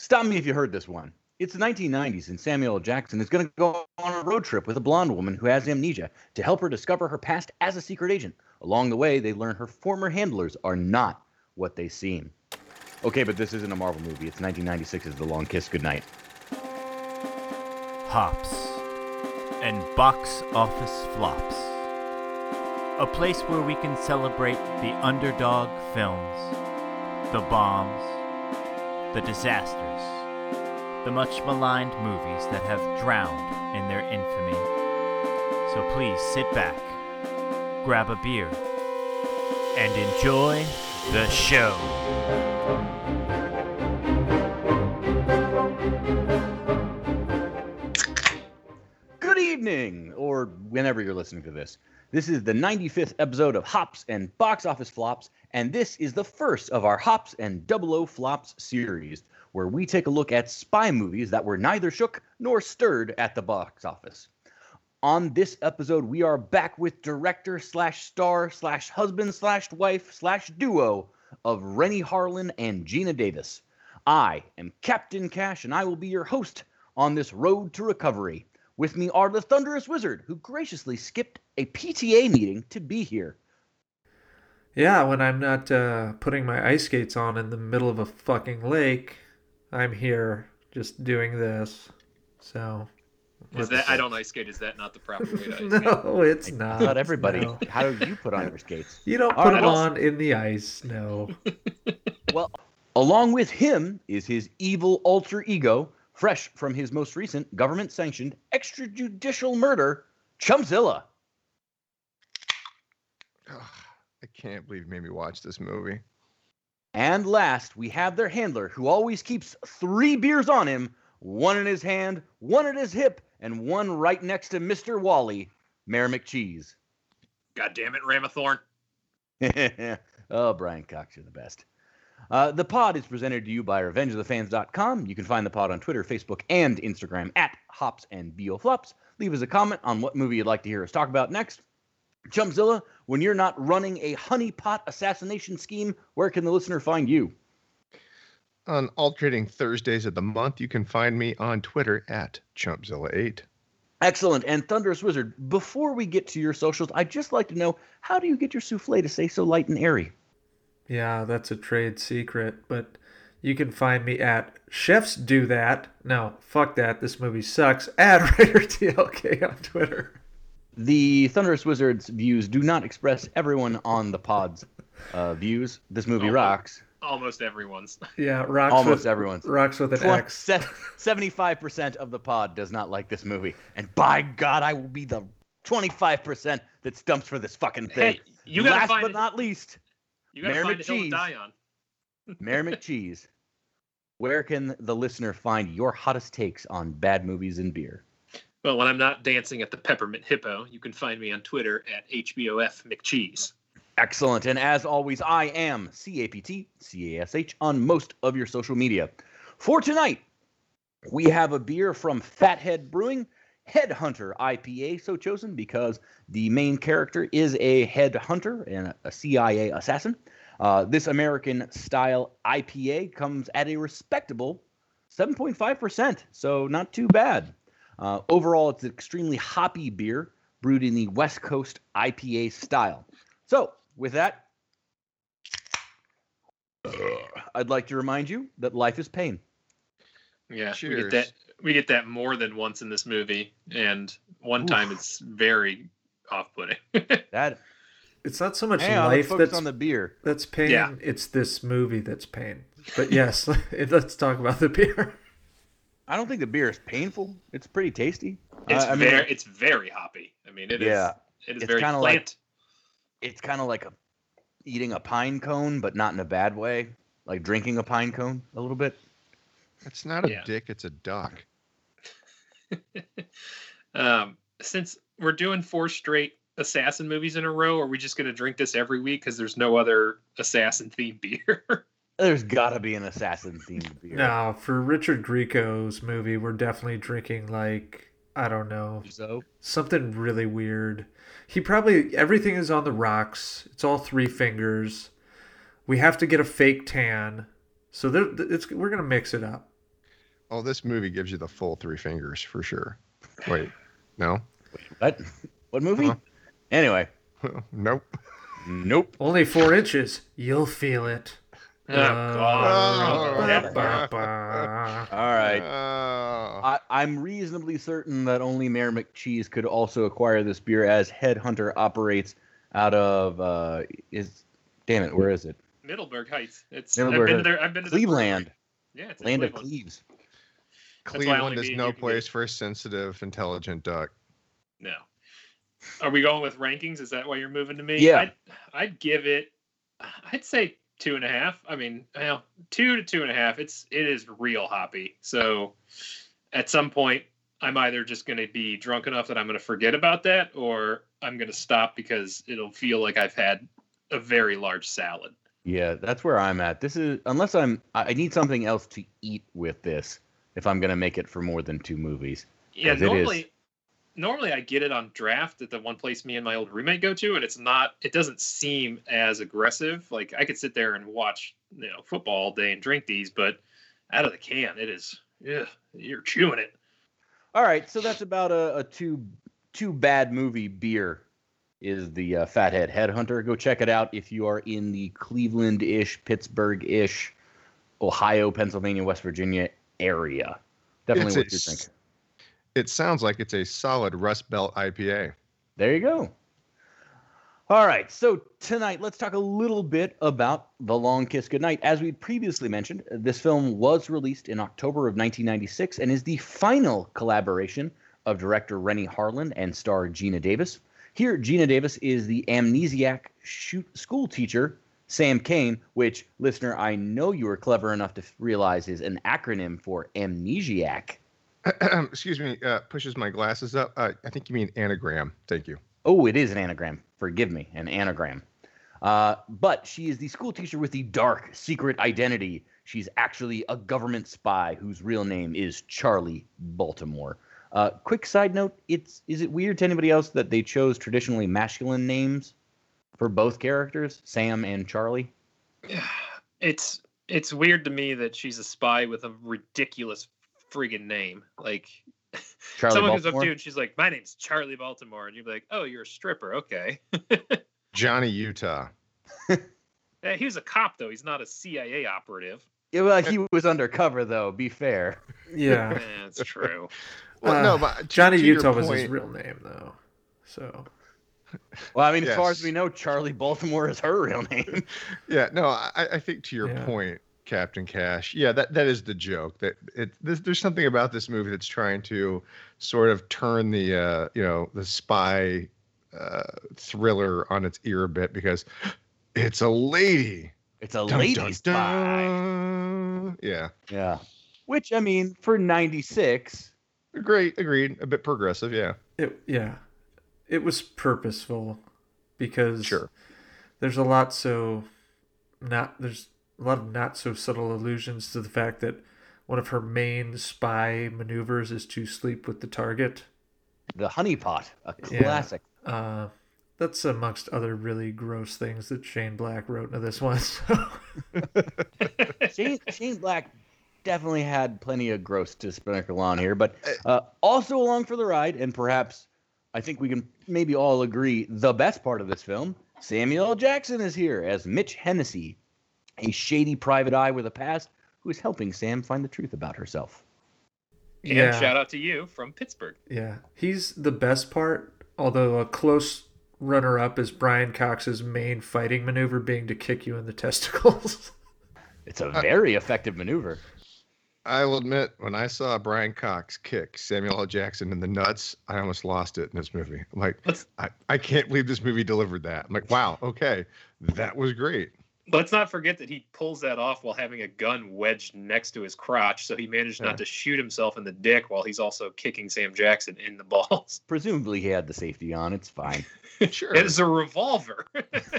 Stop me if you heard this one. It's the 1990s, and Samuel. Jackson is going to go on a road trip with a blonde woman who has amnesia to help her discover her past as a secret agent. Along the way, they learn her former handlers are not what they seem. Okay, but this isn't a Marvel movie. It's 1996's The Long Kiss Goodnight. Hops and box office flops. A place where we can celebrate the underdog films, the bombs, the disasters, the much maligned movies that have drowned in their infamy. So please sit back, grab a beer, and enjoy the show. Whenever you're listening to this. This is the 95th episode of Hops and Box Office Flops, and this is the first of our Hops and Double O Flops series, where we take a look at spy movies that were neither shook nor stirred at the box office. On this episode, we are back with director slash star slash husband slash wife slash duo of Renny Harlin and Geena Davis. I am Captain Cash, and I will be your host on this road to recovery. With me are the Thunderous Wizard, who graciously skipped a PTA meeting to be here. Yeah, when I'm not uh, putting my ice skates on in the middle of a fucking lake, I'm here just doing this. So. Is that I don't ice skate? Is that not the proper way to ice skate? no, it's not. Not everybody. No. How do you put on your skates? You don't All put right, them I'll- on in the ice. No. Well, along with him is his evil alter ego, fresh from his most recent government sanctioned extrajudicial murder, Chumzilla. Ugh, I can't believe you made me watch this movie. And last, we have their handler who always keeps three beers on him one in his hand, one at his hip, and one right next to Mr. Wally, Mayor McCheese. God damn it, Ramathorn. oh, Brian Cox, you're the best. Uh, the pod is presented to you by RevengeOfTheFans.com. You can find the pod on Twitter, Facebook, and Instagram at Hops and Bioflops. Leave us a comment on what movie you'd like to hear us talk about next. Chumzilla, when you're not running a honeypot assassination scheme, where can the listener find you? On alternating Thursdays of the month, you can find me on Twitter at Chumpzilla8. Excellent. And Thunderous Wizard, before we get to your socials, I'd just like to know how do you get your souffle to stay so light and airy? Yeah, that's a trade secret, but you can find me at Chefs Do That. No, fuck that. This movie sucks. At WriterTLK on Twitter. The Thunderous Wizard's views do not express everyone on the pod's uh, views. This movie Oh, rocks. Almost everyone's. Yeah, rocks Almost with, everyone's. Rocks with an Twen- X. se- 75% of the pod does not like this movie. And by God, I will be the 25% that stumps for this fucking thing. Hey, you gotta Last find but it- not least, You gotta Mayor find a hill to McCheese. die on. Mayor McCheese. Where can the listener find your hottest takes on bad movies and beer? Well, when I'm not dancing at the Peppermint Hippo, you can find me on Twitter at HBOF McCheese. Excellent. And as always, I am C A P T C A S H on most of your social media. For tonight, we have a beer from Fathead Brewing, Headhunter IPA, so chosen because the main character is a headhunter and a CIA assassin. Uh, this American style IPA comes at a respectable 7.5%, so not too bad. Uh, overall, it's an extremely hoppy beer brewed in the West Coast IPA style. So, with that, I'd like to remind you that life is pain. Yeah, we Cheers. get that. We get that more than once in this movie, and one time it's very off-putting. That It's not so much hang life that's on the beer. that's pain. Yeah. It's this movie that's pain. But yes, let's talk about the beer. I don't think the beer is painful. It's pretty tasty. Uh, it's I- I mean, very, it's very hoppy. I mean, it is. Yeah, it is it's very kinda like- it's kind of like a, eating a pine cone, but not in a bad way. Like drinking a pine cone a little bit. It's not a Yeah. dick, it's a duck. um, since we're doing four straight assassin movies in a row, are we just going to drink this every week because there's no other assassin themed beer? There's got to be an assassin themed beer. Now, for Richard Grieco's movie, we're definitely drinking like I don't know So something really weird. He probably everything is on the rocks. It's all three fingers. We have to get a fake tan, so there, it's we're gonna mix it up. Oh, this movie gives you the full three fingers for sure. Wait, no, Wait, What? What movie? Huh? Anyway, nope. nope. Only four inches. You'll feel it. Oh, God. All right. Uh, I, I'm reasonably certain that only Mayor McCheese could also acquire this beer, as Headhunter operates out of uh, is damn it, where is it? Middleburg Heights. It's Middleburg I've been Heights. there. I've been to the Cleveland, brewery. Yeah, it's in land of Cleveland. Cleves. That's why Cleveland is no place get- for a sensitive, intelligent duck. No. Are we going with rankings? Is that why you're moving to me? Yeah. I'd, I'd give it. I'd say two and a half. I mean, well, two to two and a half. It's it is real hoppy. So, at some point, I'm either just going to be drunk enough that I'm going to forget about that, or I'm going to stop because it'll feel like I've had a very large salad. Yeah, that's where I'm at. This is unless I'm I I need something else to eat with this if I'm gonna make it for more than two movies. Yeah, 'Cause it is. normally, normally I get it on draft at the one place me and my old roommate go to, and it's not. It doesn't seem as aggressive. Like I could sit there and watch, you know, football all day and drink these, but out of the can, it is. Yeah, you're chewing it. All right, so that's about a, a two two bad movie beer is the uh, Fathead Headhunter. Go check it out if you are in the Cleveland-ish, Pittsburgh-ish, Ohio, Pennsylvania, West Virginia area. Definitely It's a your s- It sounds like it's a solid Rust Belt IPA. There you go. All right, so tonight let's talk a little bit about The Long Kiss Goodnight. As we previously mentioned, this film was released in October of 1996 and is the final collaboration of director Renny Harlin and star Geena Davis. Here, Geena Davis is the amnesiac shoot school teacher, Sam Kane, which, listener, I know you were clever enough to realize is an acronym for amnesiac. Excuse me, uh, pushes my glasses up. Uh, I think you mean anagram. Thank you. Oh, it is an anagram. Forgive me, an anagram. Uh, but she is the school teacher with the dark, secret identity. She's actually a government spy whose real name is Charlie Baltimore. Uh, quick side note: It's is it weird to anybody else that they chose traditionally masculine names for both characters, Sam and Charlie? It's it's weird to me that she's a spy with a ridiculous friggin' name. Like Charlie someone goes up to you and she's like, "My name's Charlie Baltimore," and you'd be like, "Oh, you're a stripper, okay." Johnny Utah. Yeah, he was a cop though. He's not a CIA operative. Yeah, well, he was undercover though. Be fair. Yeah. Yeah, that's true. Well, no, Uh, but to- Johnny to Utah was his real name, though. So Well, I mean, as far as we know, Charlie Baltimore is her real name. Yeah, no, I, I think to your Yeah. point, Captain Cash. Yeah, that that is the joke. That it there's, there's something about this movie that's trying to sort of turn the uh, you know the spy uh, thriller on its ear a bit because it's a lady. It's a Dun, lady dun, spy. dun. Yeah, Yeah. Which I mean, for '96, great, agreed. A bit progressive. Yeah, it yeah, it was purposeful because sure. there's a lot so not there's a lot of not so subtle allusions to the fact that one of her main spy maneuvers is to sleep with the target. the honeypot, a Yeah. classic. Uh, that's amongst other really gross things that Shane Black wrote into this one. So. Shane, Shane Black definitely had plenty of gross to sprinkle on here, but uh, also along for the ride, and perhaps I think we can maybe all agree the best part of this film Samuel Jackson is here as Mitch Hennessy, a shady private eye with a past who is helping Sam find the truth about herself. Yeah. And yeah, shout out to you from Pittsburgh. yeah, he's the best part. Although a close runner-up is Brian Cox's main fighting maneuver being to kick you in the testicles. It's a very effective maneuver. I will admit, when I saw Brian Cox kick Samuel L. Jackson in the nuts, I almost lost it in this movie. I'm like, Let's I, I can't believe this movie delivered that. I'm like, wow, okay, that was great. Let's not forget that he pulls that off while having a gun wedged next to his crotch, so he managed Yeah. not to shoot himself in the dick while he's also kicking Sam Jackson in the balls. Presumably, he had the safety on. It's fine. Sure. It is a revolver.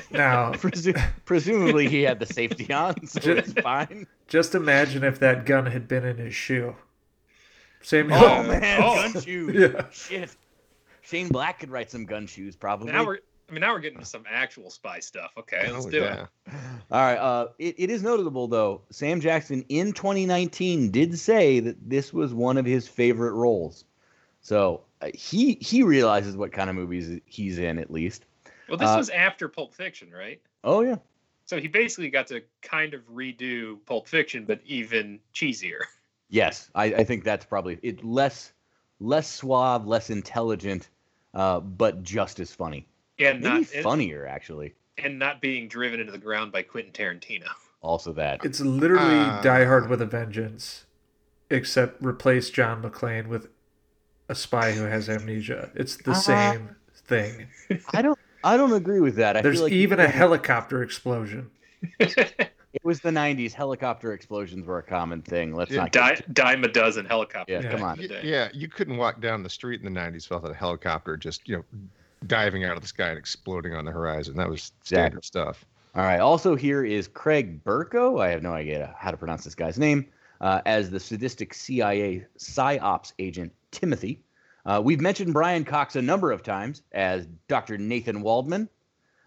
now, Presu- presumably, he had the safety on, so Ju- it's fine. just imagine if that gun had been in his shoe. Samuel. Oh man, Oh. gun shoes. Yeah. Shit. Shane Black could write some gun shoes, probably. now we're I mean, now we're getting to some actual spy stuff. Okay, let's Oh, do yeah. it. All right. Uh, it, it is notable though. Sam Jackson in 2019 did say that this was one of his favorite roles. So uh, he he realizes what kind of movies he's in at least. Well, this Uh, was after Pulp Fiction, right? Oh yeah. So he basically got to kind of redo Pulp Fiction, but even cheesier. Yes, I, I think that's probably it. Less less suave, less intelligent, uh, but just as funny. And Maybe not and, funnier actually. and not being driven into the ground by Quentin Tarantino. Also that. It's literally Ah. Die Hard with a Vengeance, except replace John McClane with a spy who has amnesia. It's the Ah. same thing. I don't I don't agree with that. I There's feel like even a helicopter explosion. It was the '90s. Helicopter explosions were a common thing. Let's Yeah, not get Die, dime a dozen helicopters. Yeah, back come on. Y- Yeah, you couldn't walk down the street in the '90s without a helicopter just you know diving out of the sky and exploding on the horizon. That was standard stuff. All right. Also, here is Craig Burko. I have no idea how to pronounce this guy's name. Uh, as the sadistic CIA psyops agent Timothy. Uh, we've mentioned Brian Cox a number of times as Dr. Nathan Waldman,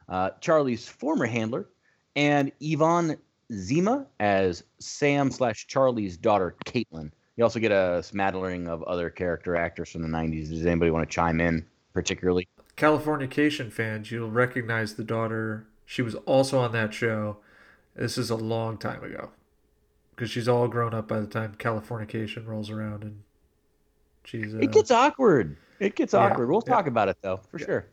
uh, Charlie's former handler, and Yvonne Zima as Sam slash Charlie's daughter Caitlin. You also get a smattering of other character actors from the 90s. Does anybody want to chime in particularly? Californication fans, you'll recognize the daughter. She was also on that show. This is a long time ago. Because she's all grown up by the time Californication rolls around and she's uh, It gets awkward. It gets Yeah, awkward. We'll yeah. talk about it though, for Yeah. sure.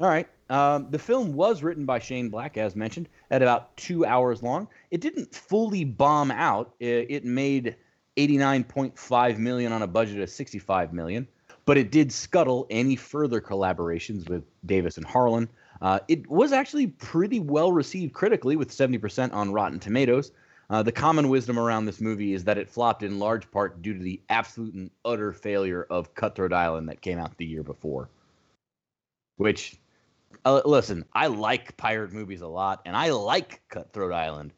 All right. Um, the film was written by Shane Black, as mentioned, at about two hours long. It didn't fully bomb out. It, it made 89.5 million on a budget of 65 million, but it did scuttle any further collaborations with Davis and Harlin. Uh, it was actually pretty well received critically, with 70% on Rotten Tomatoes. Uh, the common wisdom around this movie is that it flopped in large part due to the absolute and utter failure of Cutthroat Island that came out the year before. Which, uh, listen, I like pirate movies a lot, and I like Cutthroat Island,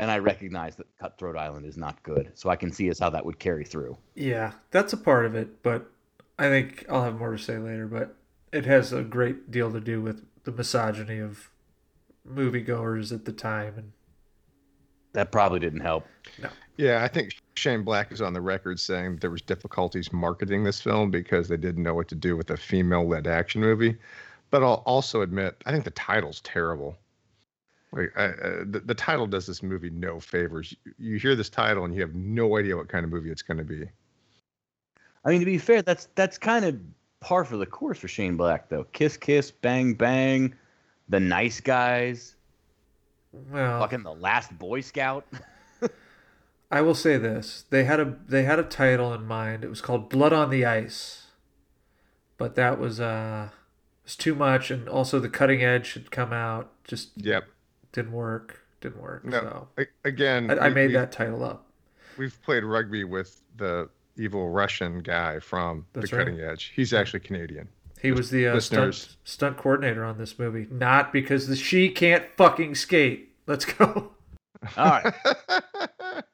and I recognize that Cutthroat Island is not good, so I can see as how that would carry through. Yeah, that's a part of it, but I think I'll have more to say later. But it has a great deal to do with the misogyny of moviegoers at the time, and That probably didn't help. Yeah, I think Shane Black is on the record saying there was difficulties marketing this film because they didn't know what to do with a female-led action movie. But I'll also admit, I think the title's terrible. Like, I, uh, the, the title does this movie no favors. You, you hear this title and you have no idea what kind of movie it's going to be. I mean, to be fair, that's that's kind of par for the course for Shane Black, though. Kiss, kiss, bang, bang, the nice guys, well, fucking the last Boy Scout. I will say this: they had a they had a title in mind. It was called Blood on the Ice, but that was uh was too much, and also the Cutting Edge had come out, just Yep. didn't work. Didn't work. No, So A- again, I, I we- made we- that title up. We've played rugby with the evil Russian guy from That's The right. Cutting Edge. He's actually Canadian. He was the uh, stunt Listeners. stunt coordinator on this movie, not because the she can't fucking skate. Let's go. All right.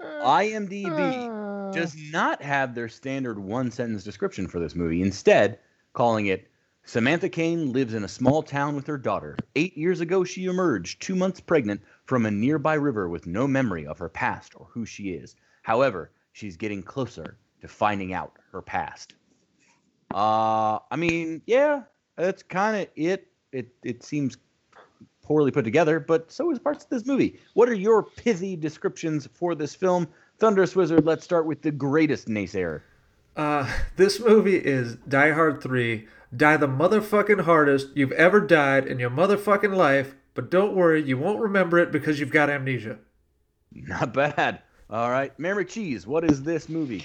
IMDb does not have their standard one sentence description for this movie, instead, calling it Samantha Kane lives in a small town with her daughter. Eight years ago, she emerged, two months pregnant, from a nearby river with no memory of her past or who she is. However, she's getting closer to finding out her past. Uh, I mean, yeah, that's kind of it. It it seems poorly put together, but so is parts of this movie. What are your pithy descriptions for this film? Thunderous Wizard, let's start with the greatest naysayer. Uh, this movie is Die Hard 3. Die the motherfucking hardest you've ever died in your motherfucking life, but don't worry, you won't remember it because you've got amnesia. Not bad. All right, Mayor Cheese, what is this movie?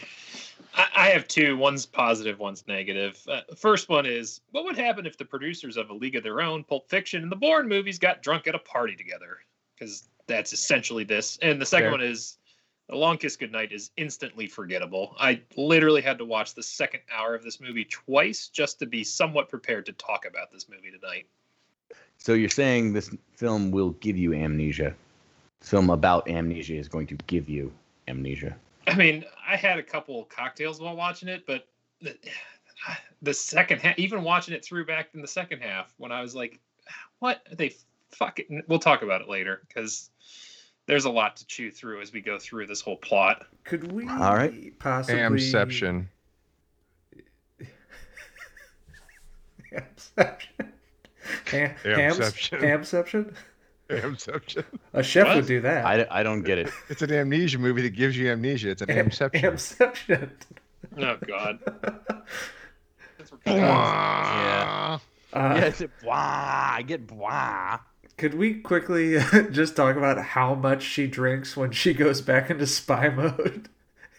I, I have two. One's positive, one's negative. Uh, the first one is what would happen if the producers of A League of Their Own, Pulp Fiction, and the Bourne movies got drunk at a party together? Because that's essentially this. And the second Fair. one is The Long Kiss Goodnight is instantly forgettable. I literally had to watch the second hour of this movie twice just to be somewhat prepared to talk about this movie tonight. So you're saying this film will give you amnesia? Film about amnesia is going to give you amnesia. I mean, I had a couple cocktails while watching it, but the second half, even watching it through back in the second half, when I was like, "What are they fucking?" We'll talk about it later because there's a lot to chew through as we go through this whole plot. Could we All right. possibly Amception. Amception. Amception. hams, Hamception. hamception? Amception. A chef What? would do that. I, I don't get it. It's an amnesia movie that gives you amnesia. It's an Ham- amception. Hamception. Oh God. That's what- Yeah. Uh, yeah, it's a blah. I get blah. Could we quickly just talk about how much she drinks when she goes back into spy mode?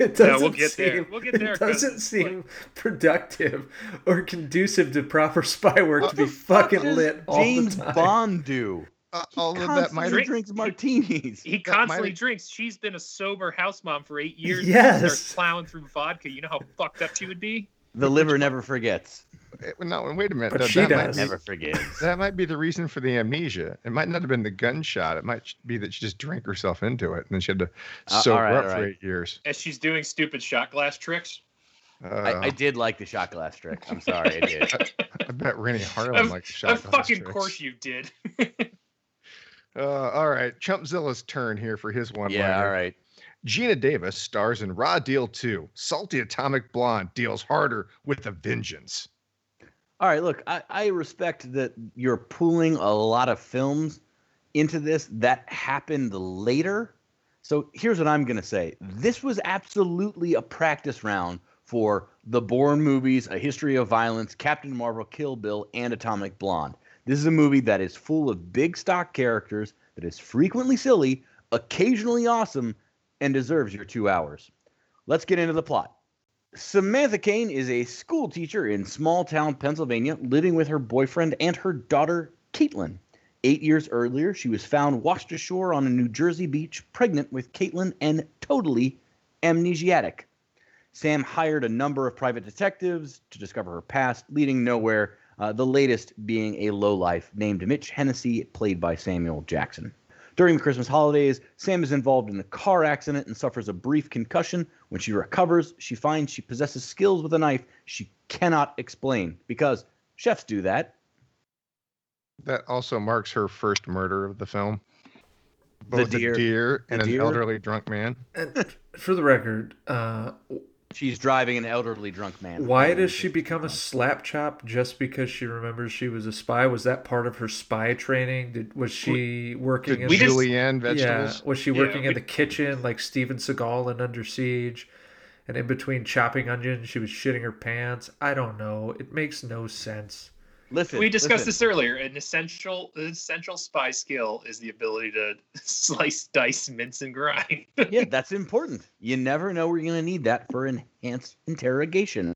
It doesn't we'll get there. seem, We'll get there, It 'cause doesn't it's seem productive or conducive to proper spy work What to be the fuck fucking does lit all James the time. Bond do? Uh, although that Constantly might Drink- drinks martinis. He That constantly might- drinks. She's been a sober house mom for eight years. Yes. And starts plowing through vodka. You know how fucked up she would be. The liver never forgets. no. Wait a minute. But though, she that might does. be- Never forgets. That might be the reason for the amnesia. It might not have been the gunshot. It might be that she just drank herself into it, and then she had to Uh, sober alright, up for eight years. As she's doing stupid shot glass tricks. Uh, I, I did like the shot glass trick. I'm sorry, I did. I bet Renny Harlin Of- liked the shot Of glass fucking tricks. course you did. Uh, all right, Chumpzilla's turn here for his one. yeah, all right. Geena Davis stars in Raw Deal 2. Salty Atomic Blonde deals harder with a vengeance. All right, look, I, I respect that you're pulling a lot of films into this that happened later. So here's what I'm going to say this was absolutely a practice round for the Bourne movies, A History of Violence, Captain Marvel, Kill Bill, and Atomic Blonde. This is a movie that is full of big stock characters, that is frequently silly, occasionally awesome, and deserves your two hours. Let's get into the plot. Samantha Kane is a school teacher in small town Pennsylvania, living with her boyfriend and her daughter, Caitlin. Eight years earlier, she was found washed ashore on a New Jersey beach, pregnant with Caitlin and totally amnesiac. Sam hired a number of private detectives to discover her past, leading nowhere, uh, the latest being a lowlife named Mitch Hennessy, played by Samuel Jackson. During the Christmas holidays, Sam is involved in a car accident and suffers a brief concussion. When she recovers, she finds she possesses skills with a knife she cannot explain because chefs do that. That also marks her first murder of the film. The deer- a deer and the an elderly drunk man. And for the record, uh, She's driving an elderly drunk man. why does she become a slap chop just because she remembers she was a spy? Was that part of her spy training? Did was she working The in We julienne vegetables. Yeah, was she Yeah, working in the kitchen like Steven Seagal in Under Siege? And in between chopping onions, she was shitting her pants. I don't know. It makes no sense. Listen, we discussed listen. this earlier. An essential, an essential spy skill is the ability to slice, dice, mince, and grind. yeah, that's important. You never know where you're going to need that for enhanced interrogation.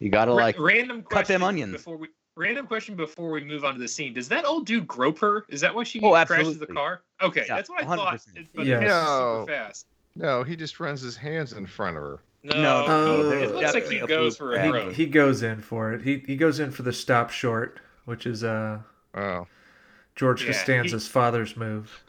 You got to Ra- like random cut them question onions. before we. Random question before we move on to the scene. Does that old dude grope her? Is that why she Oh, crashes the car? Okay, Yeah, that's what I thought. 100%. But Yes. No. super fast. No, he just runs his hands in front of her. No, No, no, it looks like he goes for a flag. grope. He goes in for it. He he goes in for the stop short, which is uh Oh, George Yeah, Costanza's father's move.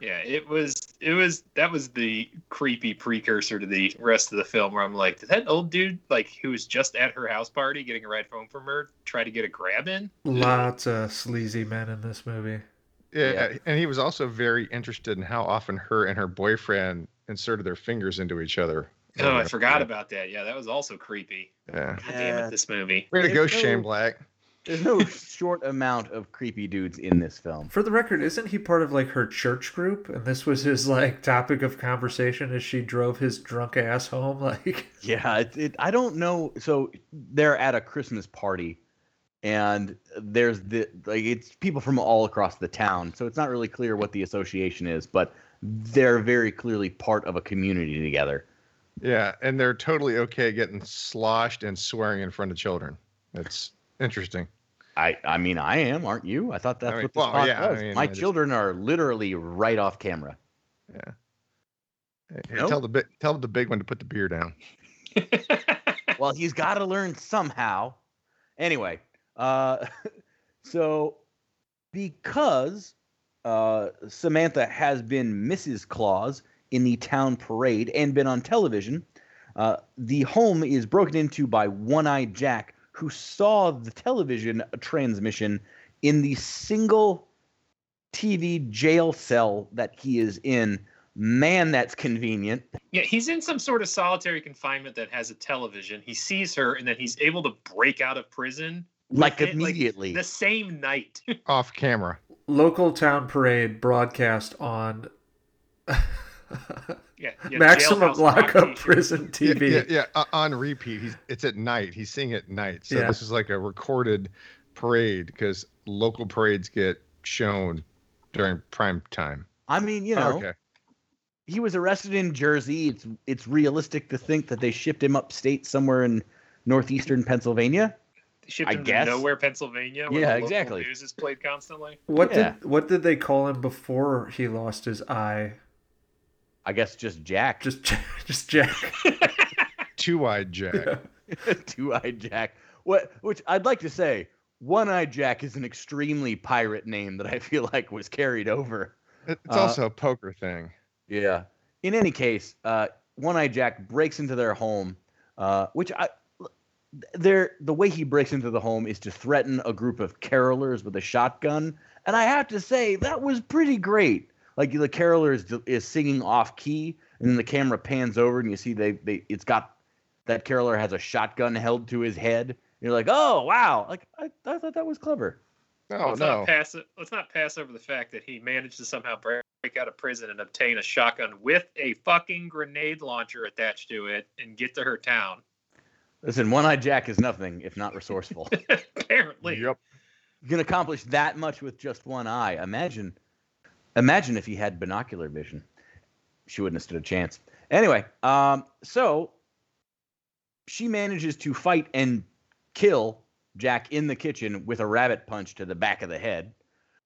Yeah, it was it was that was the creepy precursor to the rest of the film where I'm like, did that old dude like who was just at her house party getting a ride home from her try to get a grab in? Lots of sleazy men in this movie. yeah, Yeah. and he was also very interested in how often her and her boyfriend inserted their fingers into each other. Oh, I forgot about that. Yeah, that was also creepy. Yeah. God damn Yeah. it, this movie. Way to go, no- Shane Black. There's no short amount of creepy dudes in this film. For the record, isn't he part of like her church group? And this was his like topic of conversation as she drove his drunk ass home. Like, Yeah, it, it, I don't know. So they're at a Christmas party, and there's the like it's people from all across the town. So it's not really clear what the association is, but they're very clearly part of a community together. Yeah, and they're totally okay getting sloshed and swearing in front of children. It's interesting. I I mean I am, aren't you? I thought that's I mean, what this well, spot yeah, I was. mean, My I just- children are literally right off camera. Hey, Nope. Tell the big tell the big one to put the beer down. well, he's got to learn somehow. Anyway, uh, so because uh, Samantha has been Mrs. Claus in the town parade and been on television, Uh, the home is broken into by One Eye Jack, who saw the television transmission in the single TV jail cell that he is in. Man, that's convenient. Yeah, he's in some sort of solitary confinement that has a television. He sees her, and then he's able to break out of prison Like within, immediately. the same night. Off camera. Local town parade broadcast on yeah, yeah maximum Jailhouse Rock lockup prison TV. yeah, yeah, uh, on repeat. He's it's at night. He's seeing it at night. So Yeah. this is like a recorded parade because local parades get shown during prime time. I mean, you know, okay. he was arrested in Jersey. It's it's realistic to think that they shipped him upstate somewhere in northeastern Pennsylvania. They shipped I him guess. to nowhere, Pennsylvania. Where Yeah, the local exactly. News is played constantly. What Yeah. did what did they call him before he lost his eye? I guess just Jack, Just just Jack. Two-eyed Jack. two-eyed Jack. What? Which I'd like to say, one-eyed Jack is an extremely pirate name that I feel like was carried over. It's Uh, also a poker thing. Yeah. In any case, uh, One Eyed Jack breaks into their home, uh, which I, their the way he breaks into the home is to threaten a group of carolers with a shotgun, and I have to say that was pretty great. Like the caroler is, is singing off key, and then the camera pans over, and you see they they it's got that caroler has a shotgun held to his head. And you're like, oh wow! Like I, I thought that was clever. No, let's no. not pass. Let's not pass over the fact that he managed to somehow break out of prison and obtain a shotgun with a fucking grenade launcher attached to it and get to her town. Listen, one-eyed Jack is nothing if not resourceful. Apparently. Yep. You can accomplish that much with just one eye. Imagine, imagine if he had binocular vision. She wouldn't have stood a chance. Anyway, um, so she manages to fight and kill Jack in the kitchen with a rabbit punch to the back of the head.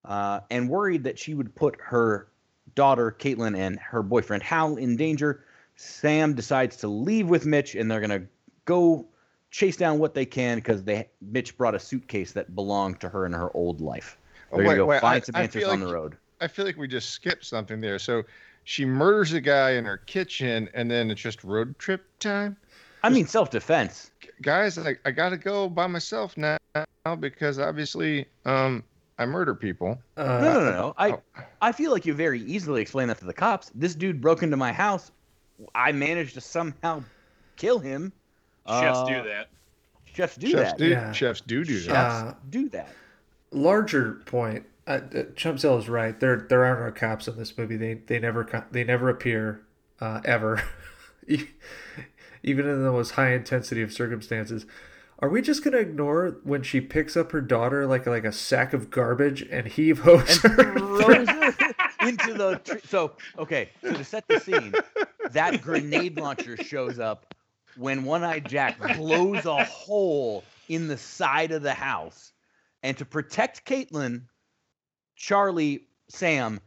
Uh, and worried that she would put her daughter Caitlin and her boyfriend Hal in danger, Sam decides to leave with Mitch, and they're gonna go chase down what they can because they Mitch brought a suitcase that belonged to her in her old life. Oh, They're gonna go wait, find I- some answers feel on like- the road. I feel like we just skipped something there. So she murders a guy in her kitchen, and then it's just road trip time. I mean, self-defense. Guys, I, I gotta go by myself now because obviously, um, I murder people. Uh, No, no, no, no. I oh. I feel like you very easily explain that to the cops. This dude broke into my house. I managed to somehow kill him. Chefs Uh, do that. Chefs do chefs that. do Yeah. chefs do do Chefs that. Uh, do that. larger point. Uh, is right. There, there are no cops in this movie. They, they never, they never appear, uh, ever, even in the most high intensity of circumstances. Are we just gonna ignore when she picks up her daughter like like a sack of garbage and heave hose and her? her into the tree. So, okay, so to set the scene, that grenade launcher shows up when One Eye Jack blows a hole in the side of the house. And to protect Caitlin, Charlie, Sam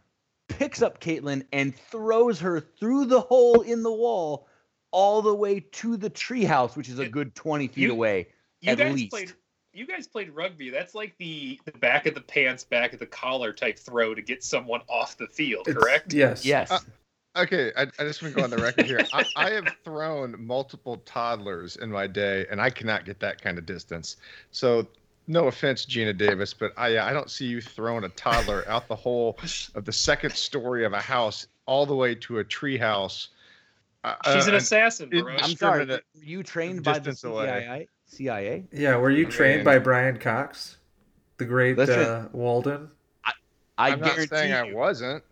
picks up Caitlin and throws her through the hole in the wall all the way to the treehouse, which is a good 20 feet You- away. You at guys least. played. You guys played rugby. That's like the, the back of the pants, back of the collar type throw to get someone off the field. It's- Correct. Yes. Yes. Uh, Okay, I, I just want to go on the record here. I, I have thrown multiple toddlers in my day, and I cannot get that kind of distance. So, no offense, Geena Davis, but I I don't see you throwing a toddler out the hole of the second story of a house all the way to a tree house. Uh, She's an uh, assassin, it- bro. I'm sorry. discriminate were You trained by the distance away. CIA? CIA? Yeah. Were you trained by Brian Cox, the great uh, Walden? I I'm not guarantee saying I wasn't.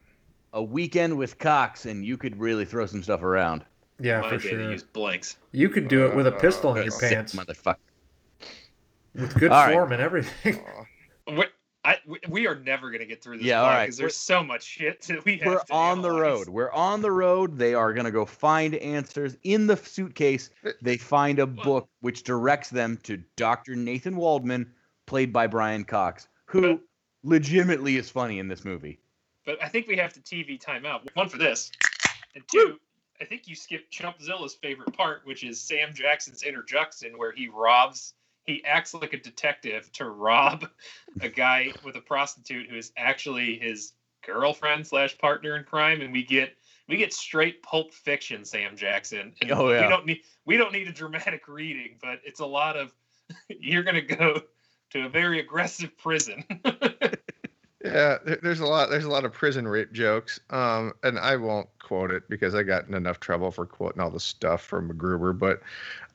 a weekend with Cox, and you could really throw some stuff around. Yeah, My for day to sure. use blanks. You could do it with a Uh, pistol in your pants motherfucker. With good All right. form and everything. Aw. We, I, we- we are never gonna get through this. Yeah, all right. Because there's so much shit that we have. To We're to on the road. We're on the road. They are going to go find answers. In the suitcase, they find a book which directs them to Dr. Nathan Waldman, played by Brian Cox, who legitimately is funny in this movie. But I think we have to TV time out. One for this, and two. I think you skipped Chumpzilla's favorite part, which is Sam Jackson's interjection, where he robs. He acts like a detective to rob a guy with a prostitute who is actually his girlfriend slash partner in crime, and we get we get straight Pulp Fiction Sam Jackson. And Oh, yeah. We don't need we don't need a dramatic reading, but it's a lot of you're gonna go to a very aggressive prison. Yeah, there's a lot. There's a lot of prison rape jokes, um, and I won't quote it because I got in enough trouble for quoting all the stuff from MacGruber. But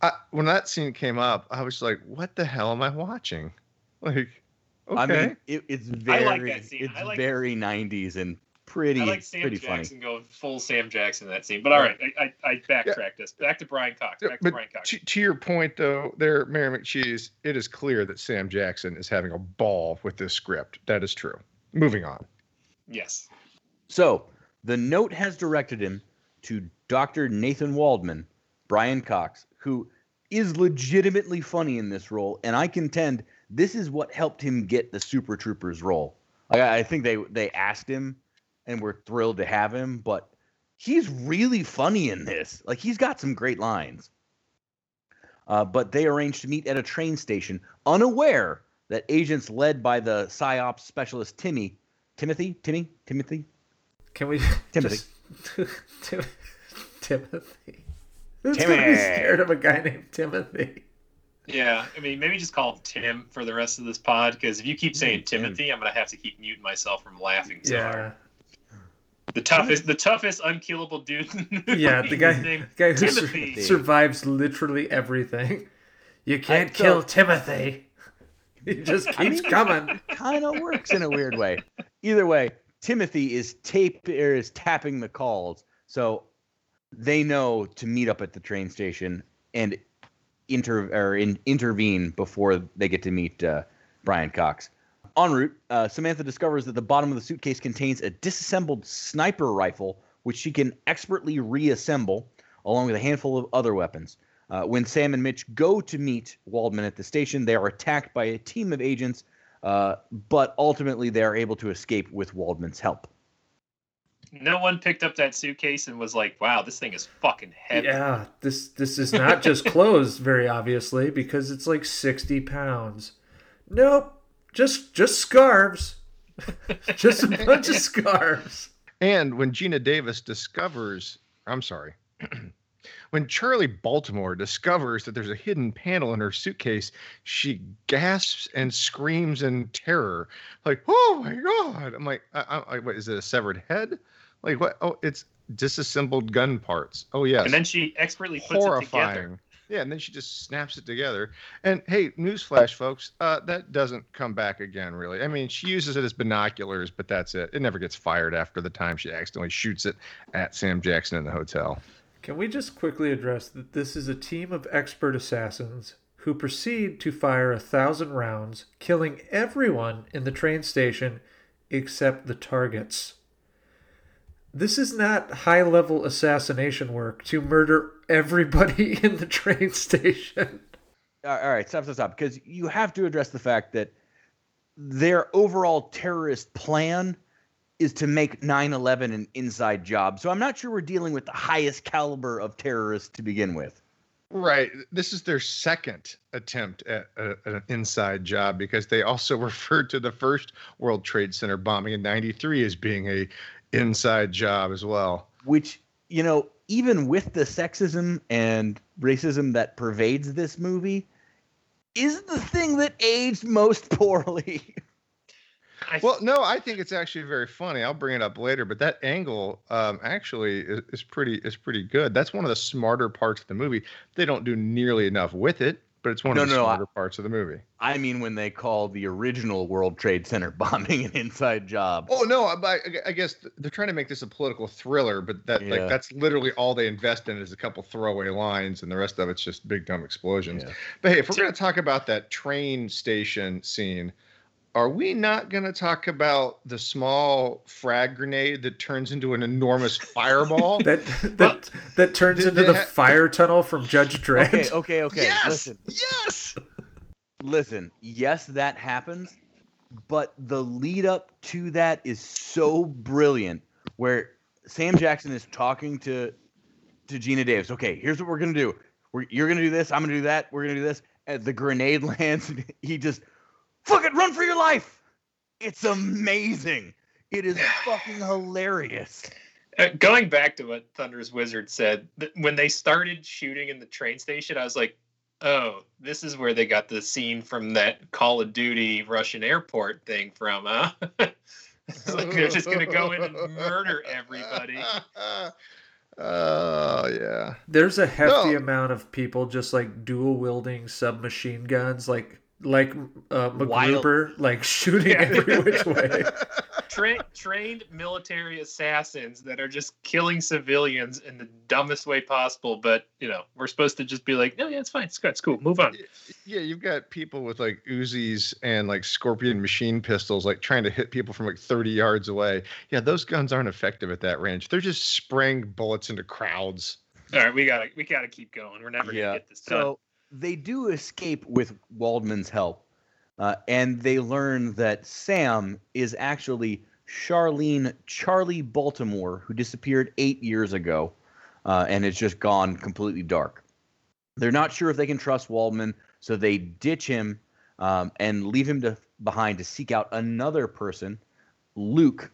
I, when that scene came up, I was like, "What the hell am I watching?" Like, okay, I mean, it, it's very, I like that scene. it's I like- very '90s and pretty, I like Sam pretty funny. Jackson going full Sam Jackson in that scene. But all right, I, I, I backtracked us. Back to Brian Cox. Yeah, Back to but Brian Cox. to, to your point, though, there, Mayor McCheese, it is clear that Sam Jackson is having a ball with this script. That is true. Moving on. Yes. So the note has directed him to Dr. Nathan Waldman, Brian Cox, who is legitimately funny in this role, and I contend this is what helped him get the Super Troopers role. I I think they they asked him, and we're thrilled to have him, but he's really funny in this. Like he's got some great lines. Uh, but they arranged to meet at a train station, unaware that agents led by the psyops specialist Timmy, Timothy, Timmy, Timothy, Can we Timothy. just- Tim- Timothy. Who's Timmy. gonna be scared of a guy named Timothy? Yeah. I mean, maybe just call him Tim for the rest of this pod because if you keep saying Tim. Timothy, I'm gonna have to keep muting myself from laughing so hard. Yeah, The toughest, the toughest unkillable dude. in the yeah. The guy, named guy who sur- Timothy. survives literally everything. You can't so- kill Timothy. He just keeps I mean- coming. kind of works in a weird way. Either way, Timothy is tape or is tapping the calls, so they know to meet up at the train station and inter or in, intervene before they get to meet uh, Brian Cox. En route, uh, Samantha discovers that the bottom of the suitcase contains a disassembled sniper rifle, which she can expertly reassemble, along with a handful of other weapons. Uh, when Sam and Mitch go to meet Waldman at the station, they are attacked by a team of agents, uh, but ultimately they are able to escape with Waldman's help. No one picked up that suitcase and was like, "Wow, this thing is fucking heavy." Yeah, this this is not just clothes, very obviously, because it's like sixty pounds. Nope, just just scarves, just a bunch of scarves. And when Geena Davis discovers, I'm sorry, when Charlie Baltimore discovers that there's a hidden panel in her suitcase, she gasps and screams in terror, like, "Oh my god!" I'm like, I, I, "What is it? A severed head? Like what? Oh, it's disassembled gun parts. Oh yes, And then she expertly puts it together. horrifying." Yeah, and then she just snaps it together. And hey, newsflash, folks, uh, that doesn't come back again, really. I mean, she uses it as binoculars, but that's it. It never gets fired after the time she accidentally shoots it at Sam Jackson in the hotel. Can we just quickly address that this is a team of expert assassins who proceed to fire a thousand rounds, killing everyone in the train station except the targets? This is not high level assassination work to murder everybody in the train station. All right, stop, stop, stop. Because you have to address the fact that their overall terrorist plan is to make 9 11 an inside job. So I'm not sure we're dealing with the highest caliber of terrorists to begin with. Right. This is their second attempt at uh, a, an inside job because they also referred to the first World Trade Center bombing in 93 as being a inside job as well. which you know even with the sexism and racism that pervades this movie is the thing that aged most poorly I, Well, no, I think it's actually very funny. I'll bring it up later, but that angle um, actually is, is pretty is pretty good. That's one of the smarter parts of the movie. They don't do nearly enough with it, but it's one No, of the no, no, I- smarter parts of the movie. i mean when they call the original world trade center bombing an inside job Oh no, I, I- guess they're trying to make this a political thriller, but that Yeah. like that's literally all they invest in is a couple throwaway lines, and the rest of it's just big dumb explosions. Yeah. But hey, if we're going to talk about that train station scene, are we not going to talk about the small frag grenade that turns into an enormous fireball? That that that turns Did into the ha- fire tunnel from Judge Dredd. okay okay okay yes, listen yes. listen yes that happens but the lead up to that is so brilliant where sam jackson is talking to to geena davis okay here's what we're gonna do we're, you're gonna do this i'm gonna do that we're gonna do this and the grenade lands and he just fuck it run for your life it's amazing it is fucking hilarious Uh, going back to what Thunderous Wizard said, th- when they started shooting in the train station, I was like, "Oh, this is where they got the scene from that Call of Duty Russian airport thing from, huh?" it's like they're just gonna go in and murder everybody. Oh yeah. There's a hefty No. amount of people just like dual wielding submachine guns, like like uh, Wild- like shooting Yeah. every which way. Tra- trained military assassins that are just killing civilians in the dumbest way possible. But you know, we're supposed to just be like, "No, yeah, it's fine. It's good. It's cool. Move on." Yeah, you've got people with like Uzis and like Scorpion machine pistols, like trying to hit people from like 30 yards away. Yeah, those guns aren't effective at that range. They're just spraying bullets into crowds. All right, we gotta we gotta keep going. We're never Yeah. gonna get this done. So they do escape with Waldman's help, uh, and they learn that Sam is actually Charlene Charlie Baltimore, who disappeared eight years ago, uh, and it's just gone completely dark. They're not sure if they can trust Waldman, so they ditch him um, and leave him to, behind to seek out another person, Luke,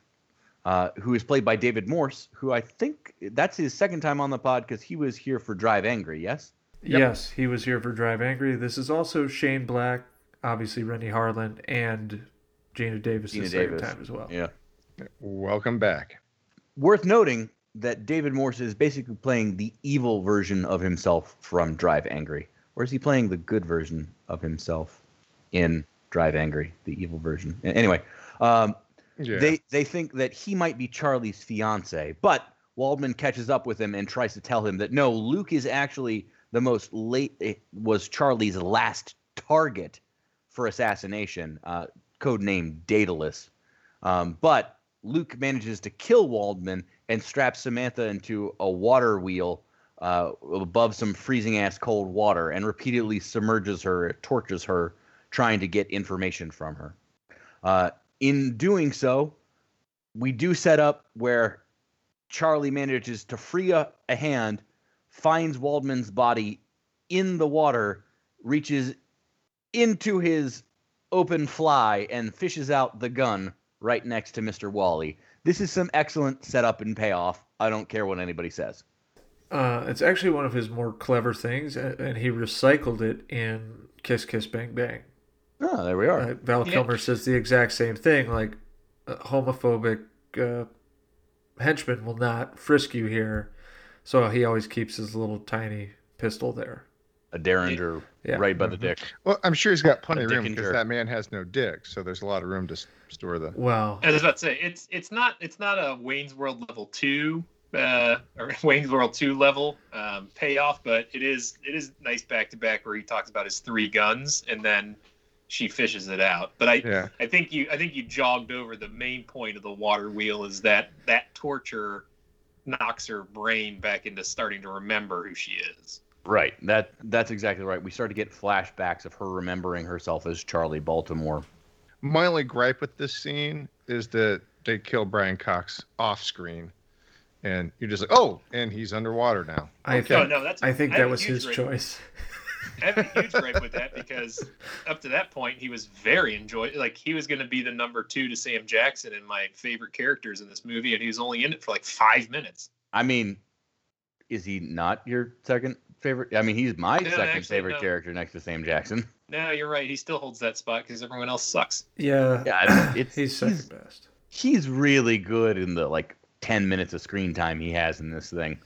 uh, who is played by David Morse, who I think that's his second time on the pod because he was here for Drive Angry. Yes. Yes, he was here for Drive Angry. This is also Shane Black, obviously Renny Harlin, and Geena Davis Geena the second Davis. time as well. Yeah. Welcome back. Worth noting that David Morse is basically playing the evil version of himself from Drive Angry. Or is he playing the good version of himself in Drive Angry, the evil version? Anyway, um, Yeah. they they think that he might be Charlie's fiance, but Waldman catches up with him and tries to tell him that no, Luke is actually the most late eh, was Charlie's last target for assassination, uh, codenamed Daedalus. Um, but Luke manages to kill Waldman and straps Samantha into a water wheel uh, above some freezing ass cold water and repeatedly submerges her, tortures her, trying to get information from her. Uh, in doing so, we do set up where Charlie manages to free a, a hand, finds Waldman's body in the water, reaches into his open fly, and fishes out the gun right next to Mr. Wally. This is some excellent setup and payoff. I don't care what anybody says. Uh, it's actually one of his more clever things, and he recycled it in Kiss Kiss Bang Bang. Oh, there we are. Uh, Val Yeah. Kilmer says the exact same thing. Like, uh, homophobic uh, henchman will not frisk you here, so he always keeps his little tiny pistol there. a Derringer Yeah. right by the dick. Well, I'm sure he's got plenty of room and because that man has no dick, so there's a lot of room to store the. Well, I was about to say it's it's not it's not a Wayne's World level two uh, or Wayne's World two level um, payoff, but it is it is nice back to back where he talks about his three guns and then she fishes it out. But I Yeah. I think you I think you jogged over the main point of the water wheel is that that torture knocks her brain back into starting to remember who she is. Right. That that's exactly right. We start to get flashbacks of her remembering herself as Charlie Baltimore. My only gripe with this scene is that they kill Brian Cox off screen, and you're just like, oh, and he's underwater now. I No, think no, that's I think have that was his gripe- choice. I have a huge gripe with that because up to that point he was very enjoy like he was going to be the number two to Sam Jackson and my favorite characters in this movie, and he was only in it for like five minutes. I mean, is he not your second favorite? I mean, he's my No, second actually, favorite no. character next to Sam Jackson. No, you're right. He still holds that spot because everyone else sucks. Yeah, Yeah, it's he's second he's, best. he's really good in the like 10 minutes of screen time he has in this thing.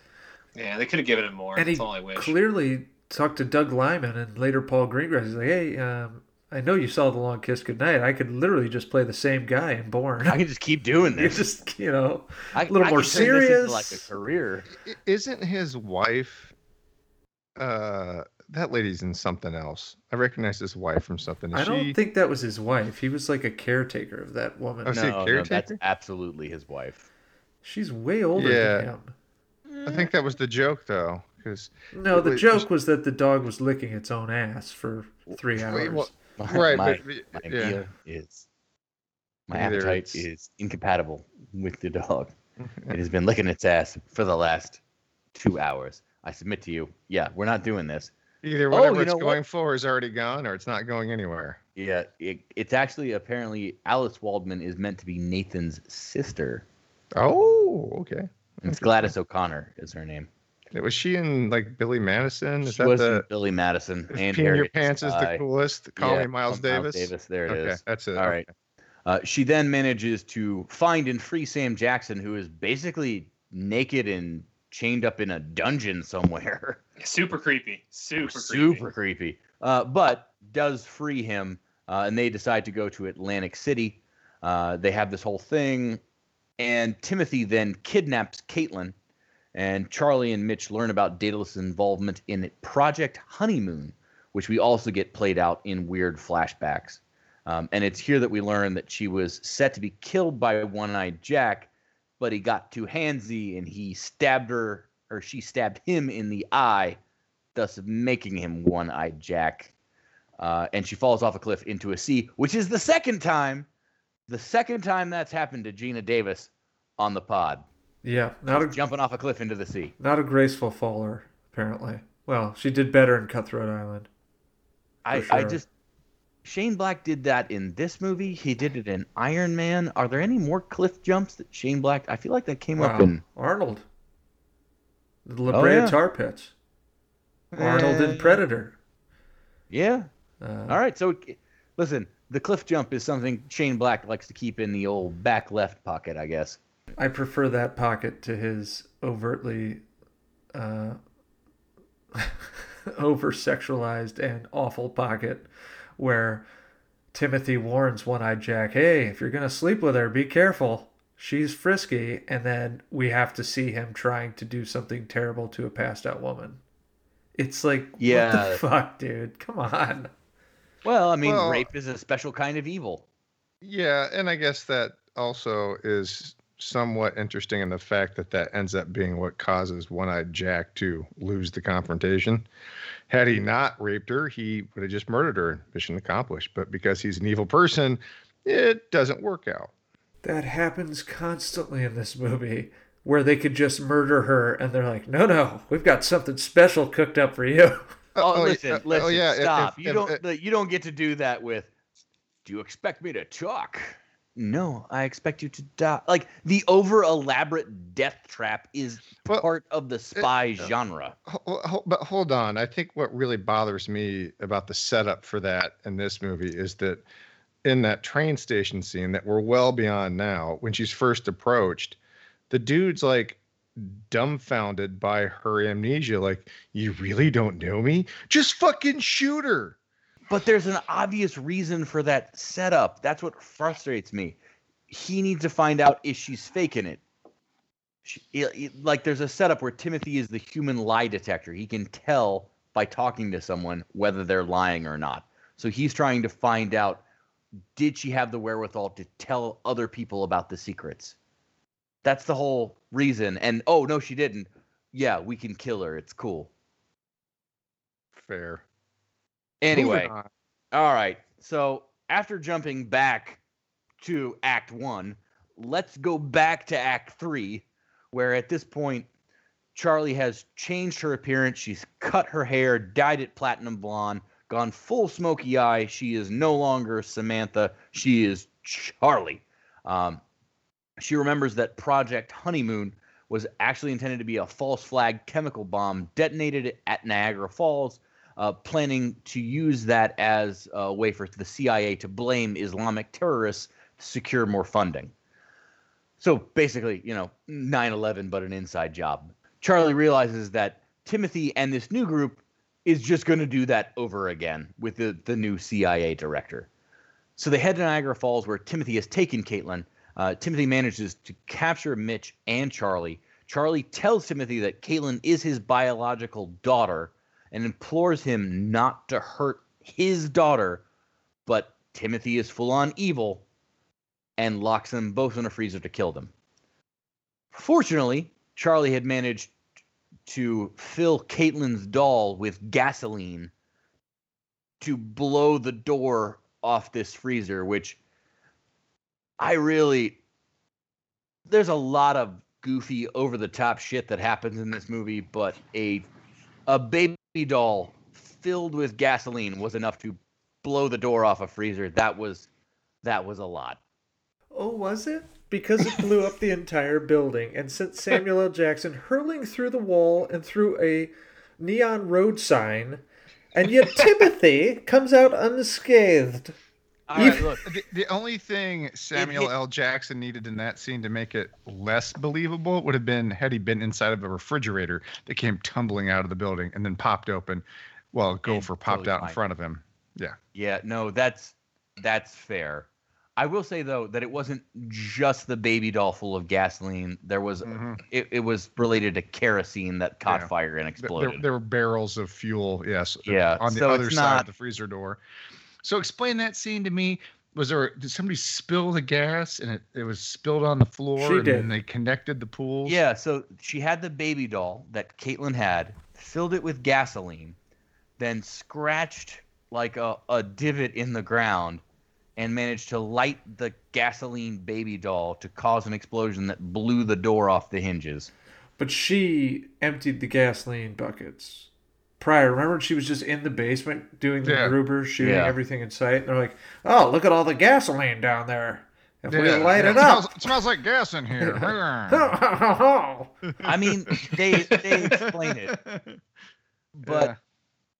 Yeah, they could have given him more. And he That's all I wish. clearly talked to Doug Liman and later Paul Greengrass. He's like, "Hey, um, I know you saw the Long Kiss Goodnight. I could literally just play the same guy in Bourne. I can just keep doing You're this. just, you know, I, little I more can turn this into, serious. like a career. Isn't his wife? Uh, that lady's in something else. I recognize his wife from something. Is I don't she? think that was his wife. He was like a caretaker of that woman. Oh, is a No, no, that's caretaker? absolutely his wife. She's way older Yeah. than him. I think that was the joke, though, because No, the Wait, joke was that the dog was licking its own ass for three hours. well, My, right, my, but my yeah. idea is my Either appetite it's- is incompatible with the dog. It has been licking its ass for the last two hours. I submit to you, yeah, we're not doing this. Either Oh, whatever you it's know what? going for is already gone, or it's not going anywhere. Yeah, it, it's actually apparently Alice Waldman is meant to be Nathan's sister. Oh, okay. It's Gladys O'Connor is her name. Was she in like Billy Madison? Is She that was in the Billy Madison is and Peeing Your Pants is the coolest? Call Yeah, me Miles Miles Davis. Davis, there it okay, is. that's it. All right. Uh, she then manages to find and free Sam Jackson, who is basically naked and chained up in a dungeon somewhere. Super creepy. Super creepy. Super creepy. Uh, but does free him, uh, and they decide to go to Atlantic City. Uh, they have this whole thing, and Timothy then kidnaps Caitlin, and Charlie and Mitch learn about Daedalus' involvement in Project Honeymoon, which we also get played out in weird flashbacks. Um, and it's here that we learn that she was set to be killed by One Eyed Jack, but he got too handsy and he stabbed her, or she stabbed him in the eye, thus making him One Eyed Jack. Uh, and she falls off a cliff into a sea, which is the second time, the second time that's happened to Geena Davis on the pod, Yeah, not a jumping off a cliff into the sea. not a graceful faller apparently. Well, she did better in Cutthroat Island. I, For I just Shane Black did that in this movie. He did it in Iron Man. Are there any more cliff jumps that Shane Black? I feel like that came up in Arnold. The La Brea yeah. Tar Pits. Arnold Eh, in Predator. Yeah. Uh, All right. So listen, the cliff jump is something Shane Black likes to keep in the old back left pocket, I guess. I prefer that pocket to his overtly uh, over sexualized and awful pocket where Timothy warns One Eyed Jack, hey, if you're going to sleep with her, be careful. She's frisky. And then we have to see him trying to do something terrible to a passed out woman. It's like, what Yeah. the fuck, dude? Come on. Well, I mean, Well- rape is a special kind of evil. Yeah, and I guess that also is somewhat interesting in the fact that that ends up being what causes One-Eyed Jack to lose the confrontation. Had he not raped her, he would have just murdered her. Mission accomplished. But because he's an evil person, it doesn't work out. That happens constantly in this movie where they could just murder her and they're like, no, no, we've got something special cooked up for you. Oh, oh, listen, uh, oh, listen, yeah, stop. if- you if- don't, you don't get to do that with. Do you expect me to talk? No, I expect you to die. Like the over elaborate death trap is Well, part of the spy uh, genre. But hold on. I think what really bothers me about the setup for that in this movie is that in that train station scene that we're well beyond now, when she's first approached, the dude's like dumbfounded by her amnesia. Like, you really don't know me? Just fucking shoot her. But there's an obvious reason for that setup. That's what frustrates me. He needs to find out if she's faking it. She, it- it- like there's a setup where Timothy is the human lie detector. He can tell by talking to someone whether they're lying or not. So he's trying to find out did she have the wherewithal to tell other people about the secrets? That's the whole reason. And oh no, she didn't. Yeah, we can kill her. It's cool. Fair. Anyway, all right. So after jumping back to Act One, let's go back to Act Three, where at this point, Charlie has changed her appearance. She's cut her hair, dyed it platinum blonde, gone full smoky eye. She is no longer Samantha. She is Charlie. Um, she remembers that Project Honeymoon was actually intended to be a false flag chemical bomb detonated at Niagara Falls uh, planning to use that as a way for the CIA to blame Islamic terrorists to secure more funding. So basically, you know, 9 11, but an inside job. Charlie realizes that Timothy and this new group is just going to do that over again with the, the new CIA director. So they head to Niagara Falls where Timothy has taken Caitlin. Uh, Timothy manages to capture Mitch and Charlie. Charlie tells Timothy that Caitlin is his biological daughter and implores him not to hurt his daughter, but Timothy is full on evil and locks them both in a freezer to kill them. Fortunately, Charlie had managed to fill Caitlin's doll with gasoline to blow the door off this freezer, which I really there's a lot of goofy over the top shit that happens in this movie, but a a baby doll filled with gasoline was enough to blow the door off a freezer. That was that was a lot. Oh, was it? because it blew up the entire building and sent Samuel L. Jackson hurling through the wall and through a neon road sign, and yet Timothy comes out unscathed. All right, look. The, the only thing Samuel hit- L. Jackson needed in that scene to make it less believable would have been had he been inside of a refrigerator that came tumbling out of the building and then popped open while a gopher popped totally out in front of him. Yeah, Yeah. no, that's that's fair. I will say though that it wasn't just the baby doll full of gasoline. There was Mhm. it, it was related to kerosene that caught Yeah. fire and exploded. There, there were barrels of fuel, yes, Yeah, on the so other side not- of the freezer door. So explain that scene to me. Was there did somebody spill the gas and it, it was spilled on the floor She and did. then they connected the pools? Yeah, so she had the baby doll that Caitlin had, filled it with gasoline, then scratched like a, a divot in the ground and managed to light the gasoline baby doll to cause an explosion that blew the door off the hinges. But she emptied the gasoline buckets prior. Remember, she was just in the basement doing the Yeah. Gruber, shooting Yeah. everything in sight. And they're like, "Oh, look at all the gasoline down there. If we light yeah. it up." Smells, it smells like gas in here. I mean, they they explain it, but Yeah.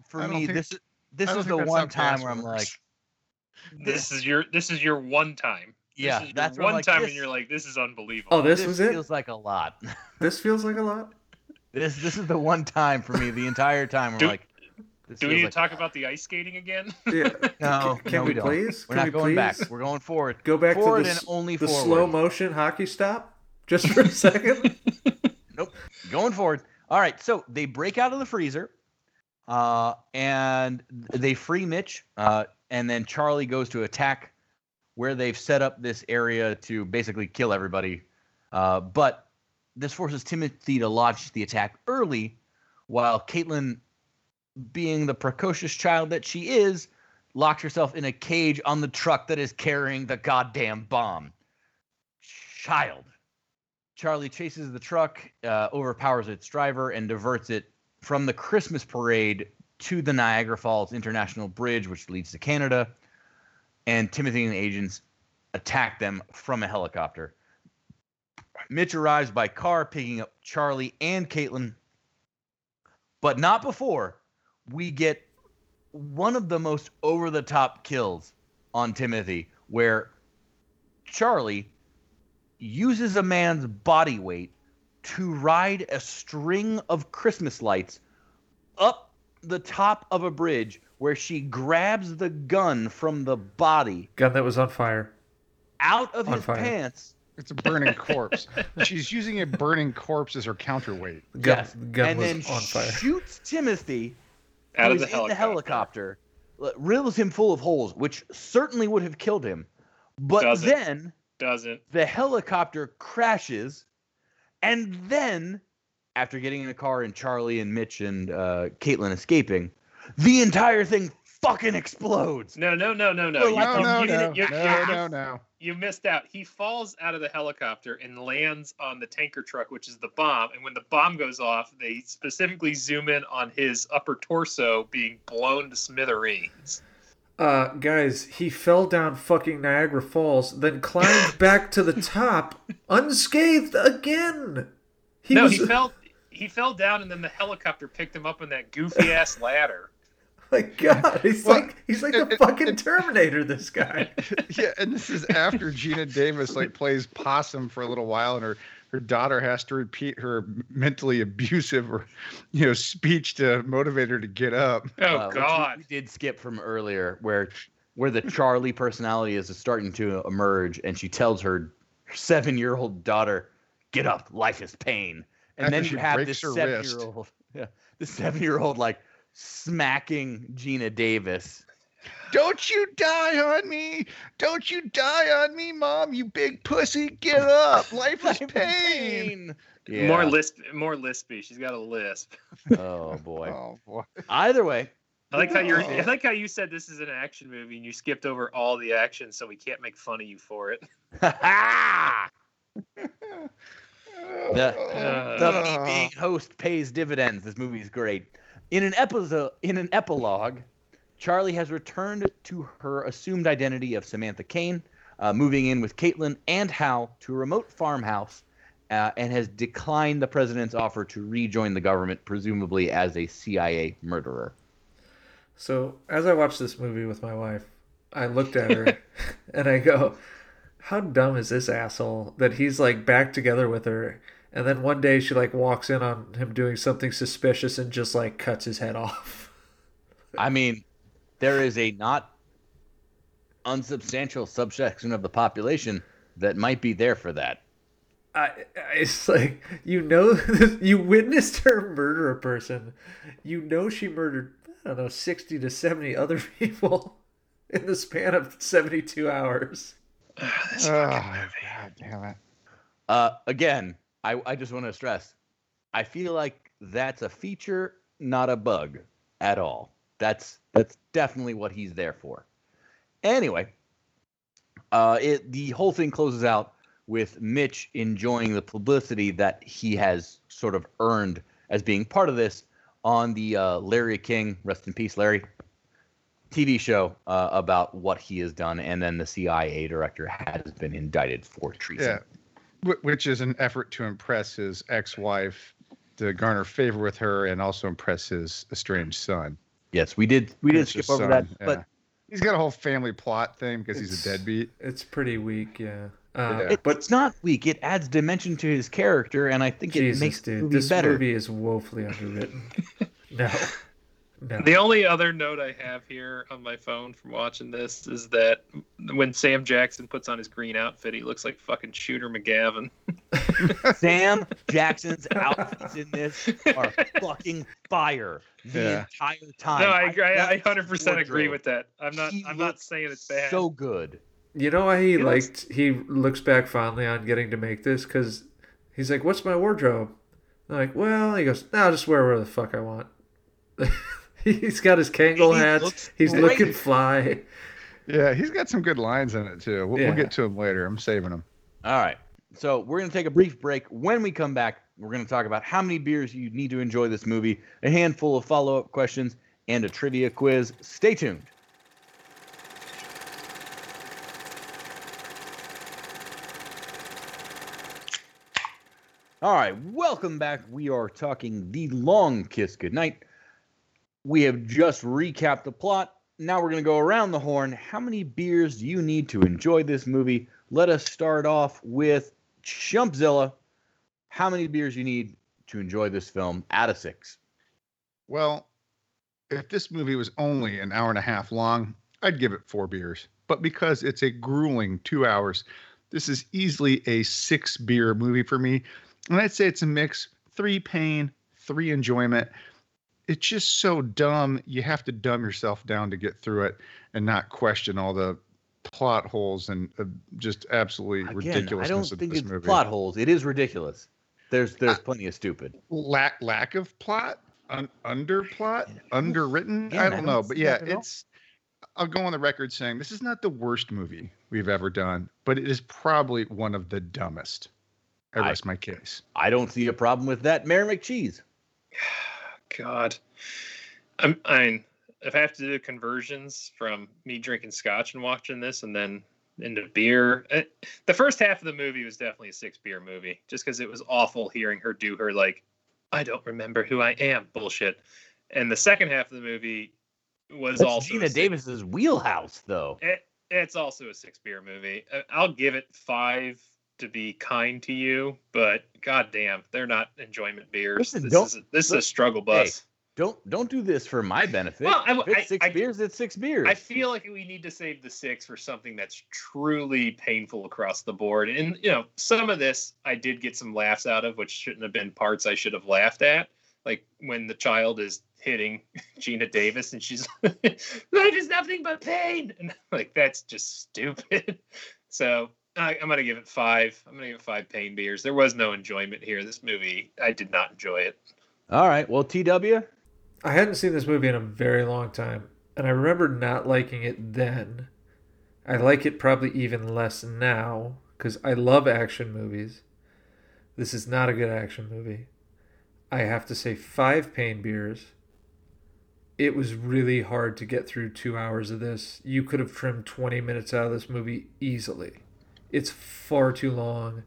for me, think- this this I is the one time where I'm like, works. This is your this is your one time. Yeah, this is that's your one like, time, this- and you're like, this is unbelievable. oh, this, this was it. feels like a lot. This feels like a lot. This this is the one time for me the entire time. I'm Do- like, this Do we feels need like to talk about the ice skating again? Yeah. No, Can, no, we, we don't. please? We're Can not we going back. We're going forward. Go back forward to the, and only the forward. slow motion hockey stop, just for a second. nope. Going forward. All right, so they break out of the freezer, uh, and they free Mitch, uh, and then Charlie goes to attack where they've set up this area to basically kill everybody. Uh, but this forces Timothy to launch the attack early, while Caitlin, being the precocious child that she is, locks herself in a cage on the truck that is carrying the goddamn bomb. Child. Charlie chases the truck, uh, overpowers its driver, and diverts it from the Christmas parade to the Niagara Falls International Bridge, which leads to Canada. And Timothy and the agents attack them from a helicopter. Mitch arrives by car, picking up Charlie and Caitlin, but not before we get one of the most over the top kills on Timothy, where Charlie uses a man's body weight to ride a string of Christmas lights up the top of a bridge where she grabs the gun from the body Gun that was on fire. out of On his fire. pants. It's a burning corpse. She's using a burning corpse as her counterweight. Gun, yes, gun and was then on fire. shoots Timothy Out who of the is in the helicopter. helicopter, riddles him full of holes, which certainly would have killed him. But Doesn't. then Doesn't. the helicopter crashes, and then, after getting in a car and Charlie and Mitch and uh, Caitlin escaping, the entire thing fucking explodes. No, no, no, no, no. Well, You, No, you- no, you no, you- no, no, no. You missed out. He falls out of the helicopter and lands on the tanker truck, which is the bomb. And when the bomb goes off, they specifically zoom in on his upper torso being blown to smithereens. Uh, guys, he fell down fucking Niagara Falls, then climbed back to the top unscathed again. He no, was he fell. He fell down, and then the helicopter picked him up on that goofy ass ladder. My god. He's Well, like he's like it- the it- fucking Terminator. This guy. yeah, and this is after Geena Davis like plays possum for a little while, and her her daughter has to repeat her mentally abusive or you know speech to motivate her to get up. Oh uh, which we- God! we did skip from earlier, where where the Charlie personality is starting to emerge, and she tells her seven-year-old daughter, "Get up, life is pain." And After then she you have this seven-year-old, yeah, the seven-year-old like smacking Geena Davis. Don't you die on me! Don't you die on me, mom! You big pussy! Get up! Life is pain. Yeah. More lisp, more lispy. She's got a lisp. Oh boy. Oh boy! Either way, I like how you're. I Oh. like how you said this is an action movie, and you skipped over all the action, so we can't make fun of you for it. the Uh, the me being host pays dividends. This movie is great. In an episode, in an epilogue, Charlie has returned to her assumed identity of Samantha Kane, uh, moving in with Caitlin and Hal to a remote farmhouse uh, and has declined the president's offer to rejoin the government, presumably as a CIA murderer. So, as I watched this movie with my wife, I looked at her and I go, How dumb is this asshole that he's like back together with her? And then one day she like walks in on him doing something suspicious and just like cuts his head off. I mean, there is a not unsubstantial subsection of the population that might be there for that. I, it's like you know you witnessed her murder a person. You know she murdered I don't know sixty to seventy other people in the span of seventy two hours. this Oh, fucking movie. God damn it. Uh, again, I, I just want to stress, I feel like that's a feature, not a bug at all. That's that's definitely what he's there for. Anyway, uh, it the whole thing closes out with Mitch enjoying the publicity that he has sort of earned as being part of this on the uh, Larry King, rest in peace, Larry, TV show uh, about what he has done, and then the CIA director has been indicted for treason. Yeah. Wh- Which is an effort to impress his ex wife, to garner favor with her, and also impress his estranged son. Yes, we did. We did skip over son, that, yeah. but he's got a whole family plot thing because he's a deadbeat. It's pretty weak, yeah. Uh, Yeah. it, But it's not weak. It adds dimension to his character, and I think it Jesus, makes the dude, movie this better. movie is woefully underwritten. no, no. The only other note I have here on my phone from watching this is that when Sam Jackson puts on his green outfit, he looks like fucking Shooter McGavin. Sam Jackson's outfits in this are fucking fire the Yeah. entire time. no, I agree. I, I 100% agree with that. I'm not. He I'm not saying it's bad. So good. You know why he He looks- liked? He looks back fondly on getting to make this because he's like, "What's my wardrobe?" I'm like, well, he goes, "No, I'll just wear whatever the fuck I want." he's got his Kangol He hats. looks He's great. looking fly. Yeah, he's got some good lines in it too. We'll, Yeah. we'll get to him later. I'm saving him. All right. So we're going to take a brief break. When we come back, we're going to talk about how many beers you need to enjoy this movie, a handful of follow up questions, and a trivia quiz. Stay tuned. All right, welcome back. We are talking The Long Kiss Goodnight. We have just recapped the plot. Now we're going to go around the horn. How many beers do you need to enjoy this movie? Let us start off with Chumpzilla. How many beers you need to enjoy this film out of six? Well, if this movie was only an hour and a half long, I'd give it four beers. But because it's a grueling two hours, this is easily a six beer movie for me. And I'd say it's a mix three pain, three enjoyment. It's just so dumb. You have to dumb yourself down to get through it and not question all the plot holes and uh, just absolutely Again, ridiculousness I don't of think this it's movie. plot holes. It is ridiculous. There's there's I- plenty of stupid. lack lack of plot, un, under plot, underwritten. Again, I I don't don't know, but yeah, that at all. it's. I'll go on the record saying this is not the worst movie we've ever done, but it is probably one of the dumbest. I I- rest my case. I don't see a problem with that. Mayor McCheese. God, I'm. I mean, if I have to do conversions from me drinking scotch and watching this, and then into beer, eh, the first half of the movie was definitely a six beer movie, just because it was awful hearing her do her like, I don't remember who I am bullshit, and the second half of the movie was That's also Geena six- Davis's wheelhouse, though. It, it's also a six beer movie. I'll give it five to be kind to you, but goddamn, they're not enjoyment beers. Listen, this is a, this is a struggle bus. Don't don't do this for my benefit. Well, I- it's six I- beers, it's six beers. I feel like we need to save the six for something that's truly painful across the board. And you know, some of this I did get some laughs out of, which shouldn't have been parts I should have laughed at. Like when the child is hitting Geena Davis and she's like, life is nothing but pain, and like that's just stupid. So I, I'm gonna give it five. I'm gonna give it five pain beers. There was no enjoyment here. This movie, I did not enjoy it. All right. Well, TW. I hadn't seen this movie in a very long time, and I remember not liking it then. I like it probably even less now because I love action movies. This is not a good action movie. I have to say five pain beers. it was really hard to get through two hours of this. You could have trimmed 20 minutes out of this movie easily. It's far too long,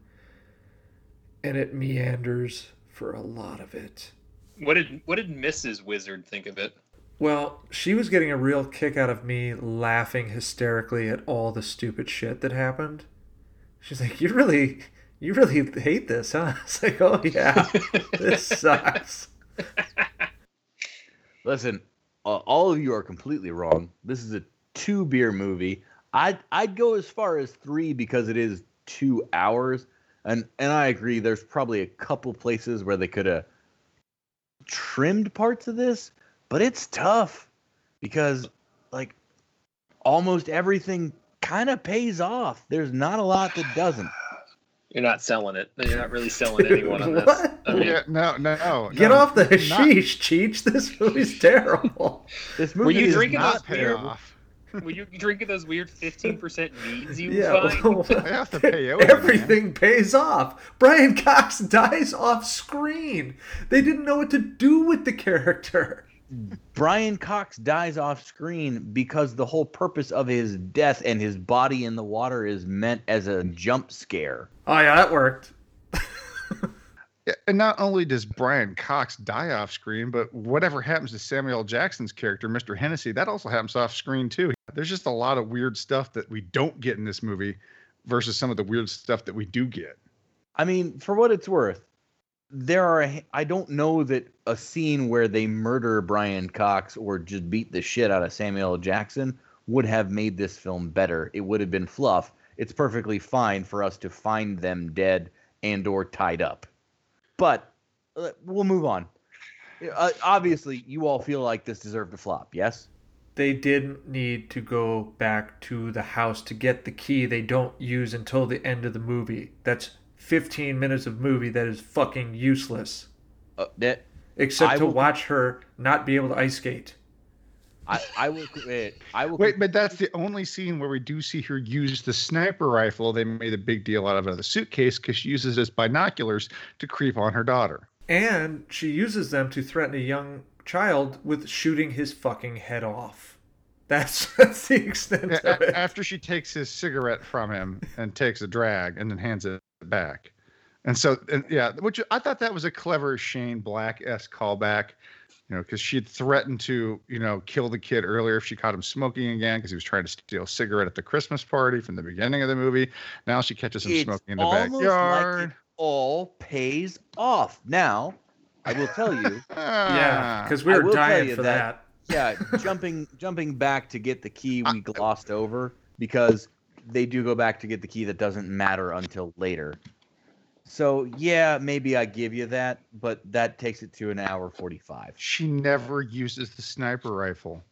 and it meanders for a lot of it. What did what did Mrs. Wizard think of it? Well, she was getting a real kick out of me laughing hysterically at all the stupid shit that happened. She's like, "You really, you really hate this, huh?" It's like, "Oh yeah, this sucks." Listen, uh, all of you are completely wrong. This is a two beer movie. I'd I'd go as far as three because it is two hours, and and I agree. There's probably a couple places where they could have trimmed parts of this, but it's tough because like almost everything kind of pays off. There's not a lot that doesn't. You're not selling it. You're not really selling anyone on this. What? I mean, Yeah, no, no. Get off the not- hashish, Cheech. This movie's terrible. This Were movie you is drinking not those pay off. were you drinking those weird 15% meads you yeah, find? I have to pay you. man. everything pays off. Brian Cox dies off screen. They didn't know what to do with the character. Brian Cox dies off screen because the whole purpose of his death and his body in the water is meant as a jump scare. Oh yeah, that worked. Yeah, and not only does Brian Cox die off screen, but whatever happens to Samuel Jackson's character, Mr. Hennessy, that also happens off screen too. There's just a lot of weird stuff that we don't get in this movie versus some of the weird stuff that we do get. I mean, for what it's worth, there are I don't know that a scene where they murder Brian Cox or just beat the shit out of Samuel. Jackson would have made this film better. It would have been fluff. It's perfectly fine for us to find them dead and or tied up. But uh, we'll move on. Uh, obviously, you all feel like this deserved a flop. Yes. They didn't need to go back to the house to get the key they don't use until the end of the movie. That's 15 minutes of movie that is fucking useless. Uh, that Except I to will- watch her not be able to ice skate. I, I will. uh, I will. Wait, but that's the only scene where we do see her use the sniper rifle. They made a big deal out of it of the suitcase because she uses it as binoculars to creep on her daughter. And she uses them to threaten a young child with shooting his fucking head off. That's, that's the extent Yeah, of it. after she takes his cigarette from him and takes a drag and then hands it back. And so, and yeah, which I thought that was a clever Shane Black s callback, you know, because she had threatened to, you know, kill the kid earlier if she caught him smoking again because he was trying to steal a cigarette at the Christmas party from the beginning of the movie. Now she catches him It's smoking in the almost like backyard. it all pays off. Now, I will tell you. Yeah, Ah. because we I were dying for that- that. yeah, jumping jumping back to get the key we glossed over because they do go back to get the key that doesn't matter until later. So yeah, maybe I give you that, but that takes it to an hour forty-five. she never uses the sniper rifle.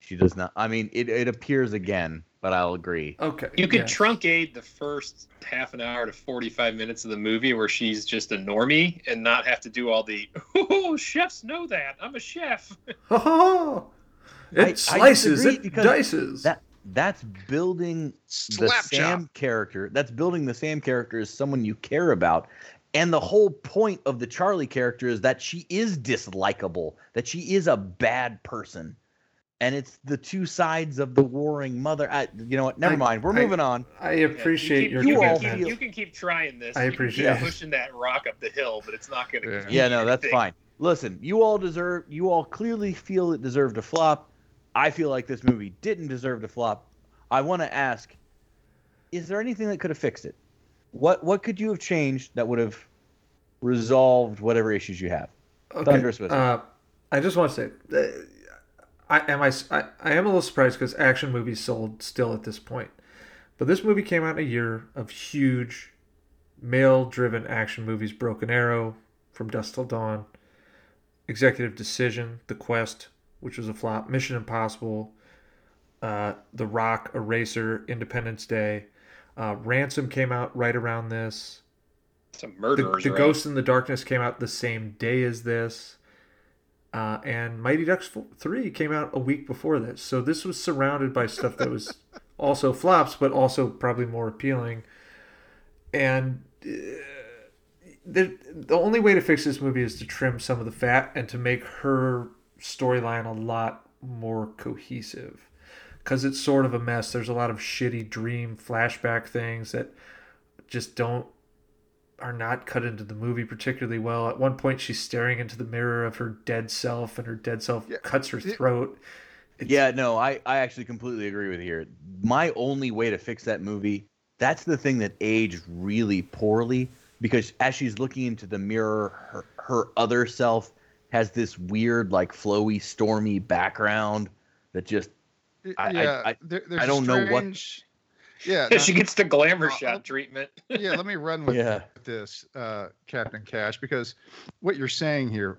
She does not. I mean, it, it appears again, but I'll agree. Okay. You could yes. truncate the first half an hour to 45 minutes of the movie where she's just a normie and not have to do all the, oh, chefs know that. I'm a chef. Oh, I- I it slices, disagree it dices. That that's building the Slap Sam chop. character. That's building the Sam character as someone you care about. And the whole point of the Charlie character is that she is dislikable, that she is a bad person. And it's the two sides of the warring mother. I, you know what? Never I- mind. We're I- moving on. I appreciate you your keep, you, all can keep, you can keep trying this. I You can keep appreciate pushing that rock up the hill, but it's not going to. Yeah. Yeah, no, that's fine. Listen, you all deserve. You all clearly feel it deserved a flop. I feel like this movie didn't deserve to flop. I want to ask: Is there anything that could have fixed it? What What could you have changed that would have resolved whatever issues you have? Okay, Thunderous Wizard. Uh, I just want to say, uh, I am I, I, I am a little surprised because action movies sold still at this point, but this movie came out in a year of huge male-driven action movies: Broken Arrow, From Dusk Till Dawn, Executive Decision, The Quest, which was a flop, Mission Impossible, uh, The Rock, Eraser, Independence Day, uh, Ransom came out right around this. Some The, murderers. the around. Ghost in the Darkness came out the same day as this. Uh, and Mighty Ducks 3 came out a week before this. So this was surrounded by stuff that was also flops, but also probably more appealing. And uh, the, the only way to fix this movie is to trim some of the fat and to make her storyline a lot more cohesive because it's sort of a mess. There's a lot of shitty dream flashback things that just don't are not cut into the movie particularly well. At one point, she's staring into the mirror of her dead self, and her dead self Yeah. cuts her throat. It's- Yeah, no, I, I actually completely agree with you here. My only way to fix that movie, that's the thing that aged really poorly because as she's looking into the mirror, her, her other self has this weird, like flowy, stormy background that just I- I- yeah, I- there, there's I don't know what- Yeah, she gets the glamour I'll- shot treatment. yeah. Let me run with yeah. This, uh, Captain Cash, because what you're saying here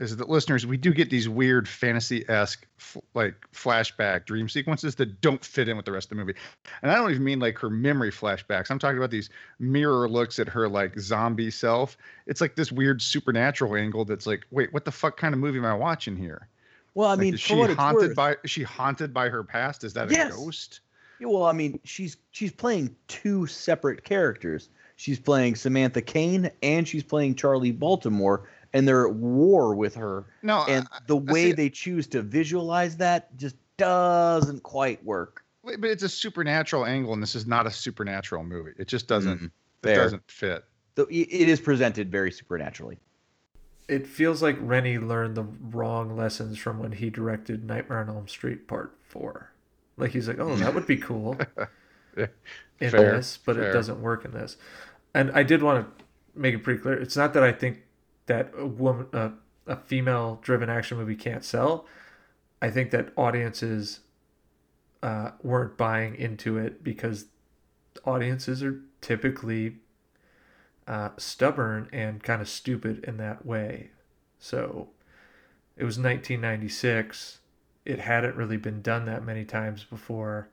is that listeners, we do get these weird fantasy-esque, f- like flashback dream sequences that don't fit in with the rest of the movie. And I don't even mean like her memory flashbacks. I'm talking about these mirror looks at her like zombie self. It's like this weird supernatural angle that's like, wait, what the fuck kind of movie am I watching here? Well, I Like, mean, is she haunted worth, by? Is she haunted by her past? Is that a Yes. ghost? Yeah, well, I mean, she's she's playing two separate characters. She's playing Samantha Kane and she's playing Charlie Baltimore, and they're at war with her. No, And I- the I way see- they choose to visualize that just doesn't quite work. Wait, but it's a supernatural angle, and this is not a supernatural movie. It just doesn't. Mm, it doesn't fit. So it is presented very supernaturally. It feels like Renny learned the wrong lessons from when he directed Nightmare on Elm Street Part Four. Like he's like, oh, that would be cool Yeah, in fair, this, but fair. it doesn't work in this. And I did want to make it pretty clear. It's not that I think that a woman, uh, a female-driven action movie can't sell. I think that audiences uh, weren't buying into it because audiences are typically uh, stubborn and kind of stupid in that way. So it was 1996. It hadn't really been done that many times before.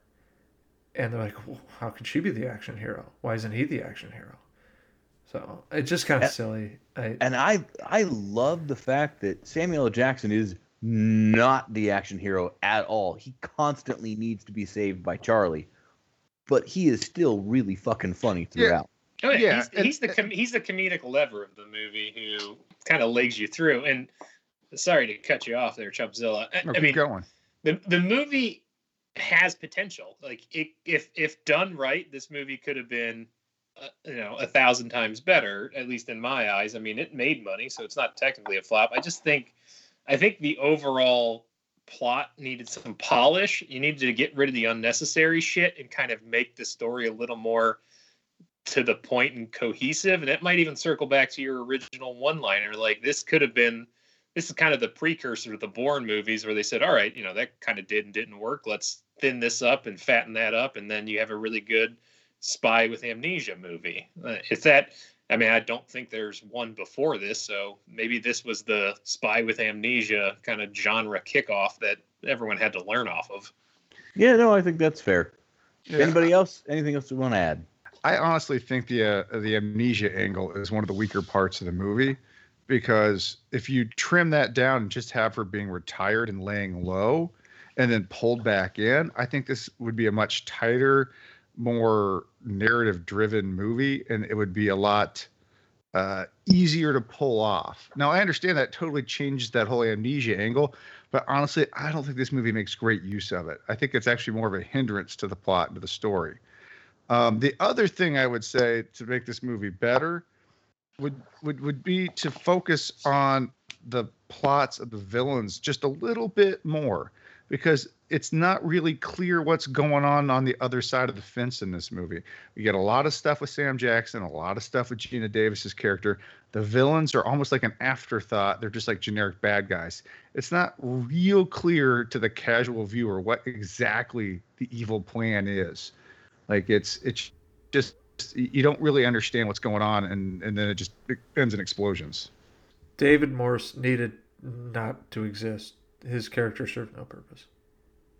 And they're like, well, how can she be the action hero? Why isn't he the action hero? So it's just kind of And- silly. I, And I I love the fact that Samuel L. Jackson is not the action hero at all. He constantly needs to be saved by Charlie, but he is still really fucking funny Yeah. throughout. Oh, yeah, Yeah, he's, and- he's the com- he's the comedic lever of the movie who kind of legs you through. And sorry to cut you off there, Chumpzilla. I, No, I keep mean, going. the the movie has potential. Like it, if if done right, this movie could have been, Uh, you know, a thousand times better. At least in my eyes. I mean, it made money, so it's not technically a flop. I just think, I think the overall plot needed some polish. You needed to get rid of the unnecessary shit and kind of make the story a little more to the point and cohesive. And it might even circle back to your original one liner. Like this could have been this is kind of the precursor to the Bourne movies where they said, all right, you know, that kind of did and didn't work. Let's thin this up and fatten that up. And then you have a really good spy with amnesia movie. Uh, if that, I mean, I don't think there's one before this. So maybe this was the spy with amnesia kind of genre kickoff that everyone had to learn off of. Yeah, no, I think that's fair. Yeah, Anybody else? Anything else you want to add? I honestly think the uh, the amnesia angle is one of the weaker parts of the movie because if you trim that down and just have her being retired and laying low and then pulled back in, I think this would be a much tighter, more narrative driven movie and it would be a lot uh, easier to pull off. Now, I understand that totally changed that whole amnesia angle, but honestly, I don't think this movie makes great use of it. I think it's actually more of a hindrance to the plot and to the story. Um, the other thing I would say to make this movie better would would would be to focus on the plots of the villains just a little bit more because it's not really clear what's going on on the other side of the fence in this movie. We get a lot of stuff with Sam Jackson, a lot of stuff with Geena Davis's character. The villains are almost like an afterthought. They're just like generic bad guys. It's not real clear to the casual viewer what exactly the evil plan is. Like it's it's just you don't really understand what's going on, and and then it just it ends in explosions. David Morse needed not to exist. His character served no purpose.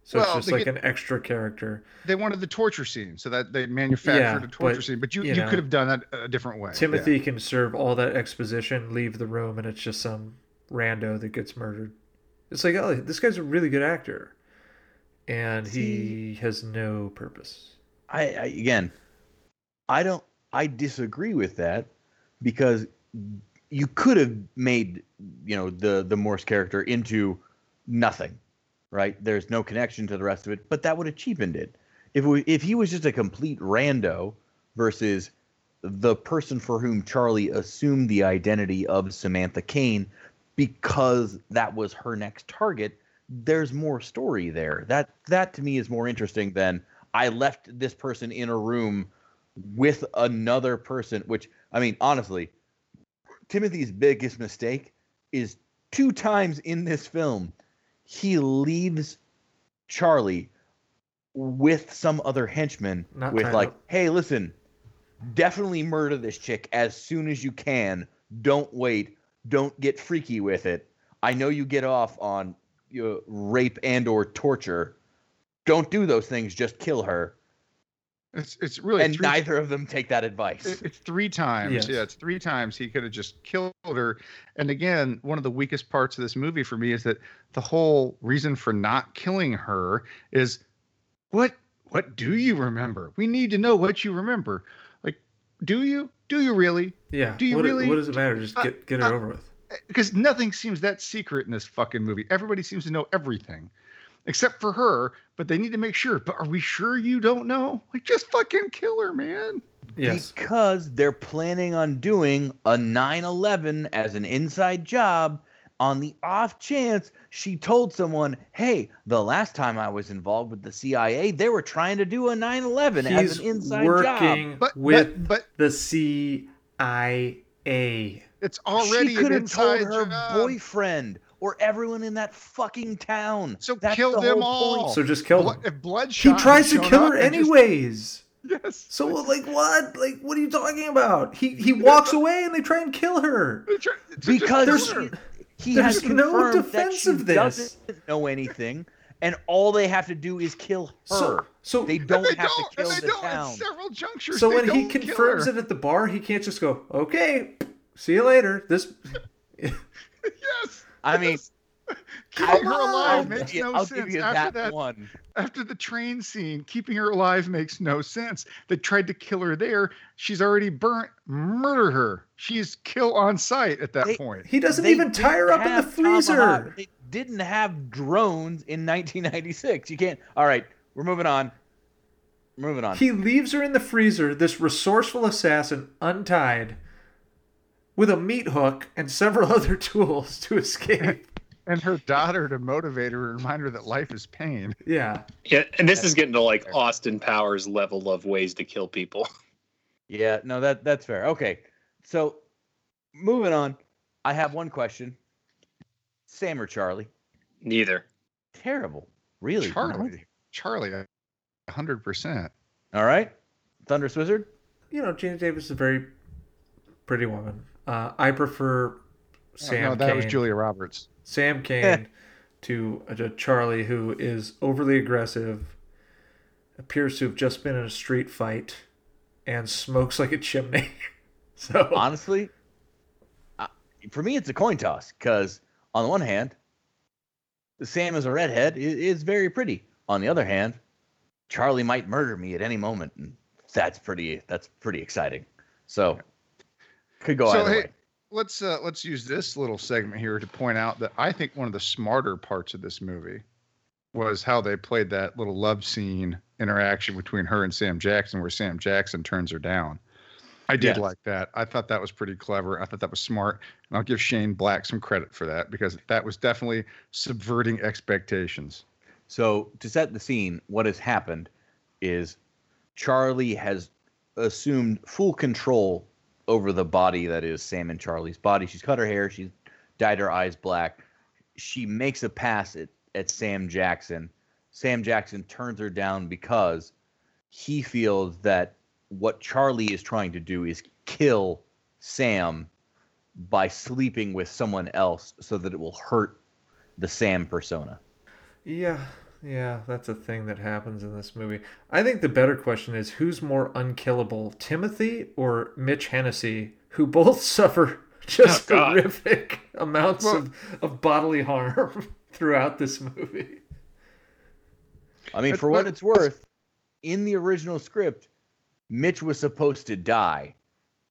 So Well, it's just like get- an extra character. They wanted the torture scene, so that they manufactured Yeah, a torture but, scene, but you you you, know, could have done that a different way. Timothy can serve all that exposition, leave the room, and it's just some rando that gets murdered. It's like, oh, this guy's a really good actor, and he has no purpose. I, I again, I don't. I disagree with that because you could have made you know the the Morse character into nothing, right? There's no connection to the rest of it, but that would have cheapened it. If we, if he was just a complete rando versus the person for whom Charlie assumed the identity of Samantha Kane because that was her next target, there's more story there. That that to me is more interesting than I left this person in a room with another person, which I mean, honestly, Timothy's biggest mistake is two times in this film, he leaves Charlie with some other henchman Not with like, up. hey, listen, definitely murder this chick as soon as you can. Don't wait. Don't get freaky with it. I know you get off on you know, rape and or torture. Don't do those things. Just kill her. It's it's really and three, neither of them take that advice. it- it's three times. Yes. Yeah, it's three times he could have just killed her. And again, one of the weakest parts of this movie for me is that the whole reason for not killing her is what what do you remember? We need to know what you remember. Like, do you? Do you really? Yeah. Do you what, really- what does it matter? Just get get it uh, over with. because nothing seems that secret in this fucking movie. Everybody seems to know everything, except for her. But they need to make sure. But are we sure you don't know? Like, just fucking kill her, man. Yes. Because they're planning on doing a 9 11 as an inside job on the off chance she told someone, hey, the last time I was involved with the CIA, they were trying to do a 9 11 as an inside job. working But with but, but the CIA. it's already she could an have told her job. boyfriend or everyone in that fucking town. So That's kill the them all. point. So just kill Blo- him. if He tries to kill her up and just- anyways. yes. So like what? Like what are you talking about? He he walks uh, away and they try and kill her. Try- because kill There's- her. he, he there's has no defense that she of this. doesn't know anything, and all they have to do is kill her. So so they don't they have don't, to kill and they the don't town. at several junctures. so they when he don't kill confirms it at the bar, he can't just go, "Okay, see you later." This yes, I mean, keeping her alive I'll, makes no I'll sense. give you after that, that, one. after the train scene, keeping her alive makes no sense. They tried to kill her there. She's already burnt. Murder her. She's kill on sight at that They- point. he doesn't They even tie her up in the freezer. tomahawk- They didn't have drones in 1996. You can't. All right, we're moving on. Moving on. He leaves her in the freezer, this resourceful assassin, untied, with a meat hook and several other tools to escape. and her daughter to motivate her and remind her that life is pain. yeah. Yeah, and this is getting to like Austin Powers level of ways to kill people. Yeah, no, that that's fair. Okay, so moving on. I have one question. Sam or Charlie? Neither. Terrible. Really? Charlie, Charlie, a hundred percent. All right. Thunderous Wizard? You know, Geena Davis is a very pretty woman. Uh, I prefer Sam Oh, no, that was Julia Roberts. Sam Kane to, to Charlie, who is overly aggressive, appears to have just been in a street fight, and smokes like a chimney. so Honestly, for me, it's a coin toss because on the one hand, Sam as a redhead is, is very pretty. On the other hand, Charlie might murder me at any moment, and that's pretty. That's pretty exciting. So, could go So, either hey, way. Let's uh, let's use this little segment here to point out that I think one of the smarter parts of this movie was how they played that little love scene interaction between her and Sam Jackson, where Sam Jackson turns her down. I did Yes. like that. I thought that was pretty clever. I thought that was smart, and I'll give Shane Black some credit for that because that was definitely subverting expectations. So to set the scene, what has happened is Charlie has assumed full control over the body that is Sam and Charlie's body. She's cut her hair, she's dyed her eyes black. She makes a pass at, at Sam Jackson. Sam Jackson turns her down because he feels that what Charlie is trying to do is kill Sam by sleeping with someone else so that it will hurt the Sam persona. Yeah, yeah, that's a thing that happens in this movie. I think the better question is who's more unkillable, Timothy or Mitch Hennessy, who both suffer just Oh, horrific amounts Well- of, of bodily harm throughout this movie. I mean, for what it's worth, in the original script, Mitch was supposed to die,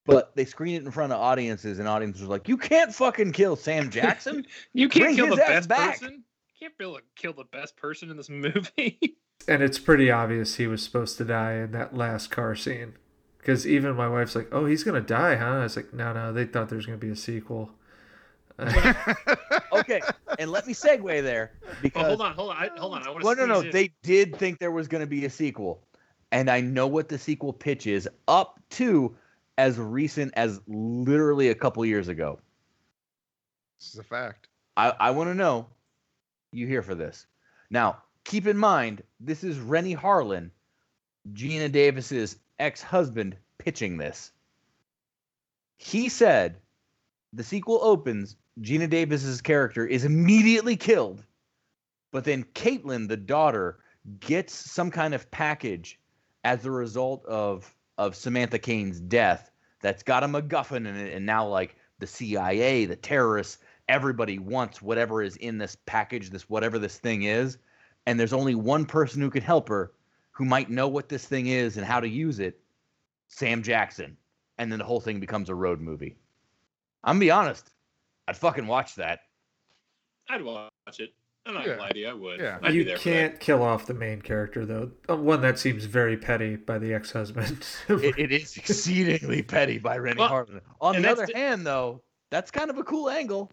but they screened it in front of audiences, and audiences were like, "You can't fucking kill Sam Jackson." You can't Bring kill his the best back. person. Can't be able to kill the best person in this movie. And it's pretty obvious he was supposed to die in that last car scene. Because even my wife's like, oh, he's going to die, huh? I was like, no, no, they thought there was going to be a sequel. Okay, and let me segue there because oh, hold on, hold on, I, hold on. I want to. Well, no, no, they did think there was going to be a sequel, and I know what the sequel pitch is up to as recent as literally a couple years ago. This is a fact. I, I want to know you here for this. Now, keep in mind, this is Renny Harlin, Geena Davis's ex-husband, pitching this. He said the sequel opens, Geena Davis's character is immediately killed, but then Caitlin, the daughter, gets some kind of package as a result of of Samantha Kane's death that's got a MacGuffin in it, and now like the CIA, the terrorists, everybody wants whatever is in this package, this whatever this thing is, and there's only one person who can help her, who might know what this thing is and how to use it, Sam Jackson, and then the whole thing becomes a road movie. I'm gonna be honest, I'd fucking watch that. I'd watch it. I'm not Yeah. gonna lie to you. I would. Yeah. I'd be you there can't kill off the main character, though. One that seems very petty by the ex husband. It, it is exceedingly petty by Renny Well, Harlin. On the other the- hand, though, that's kind of a cool angle.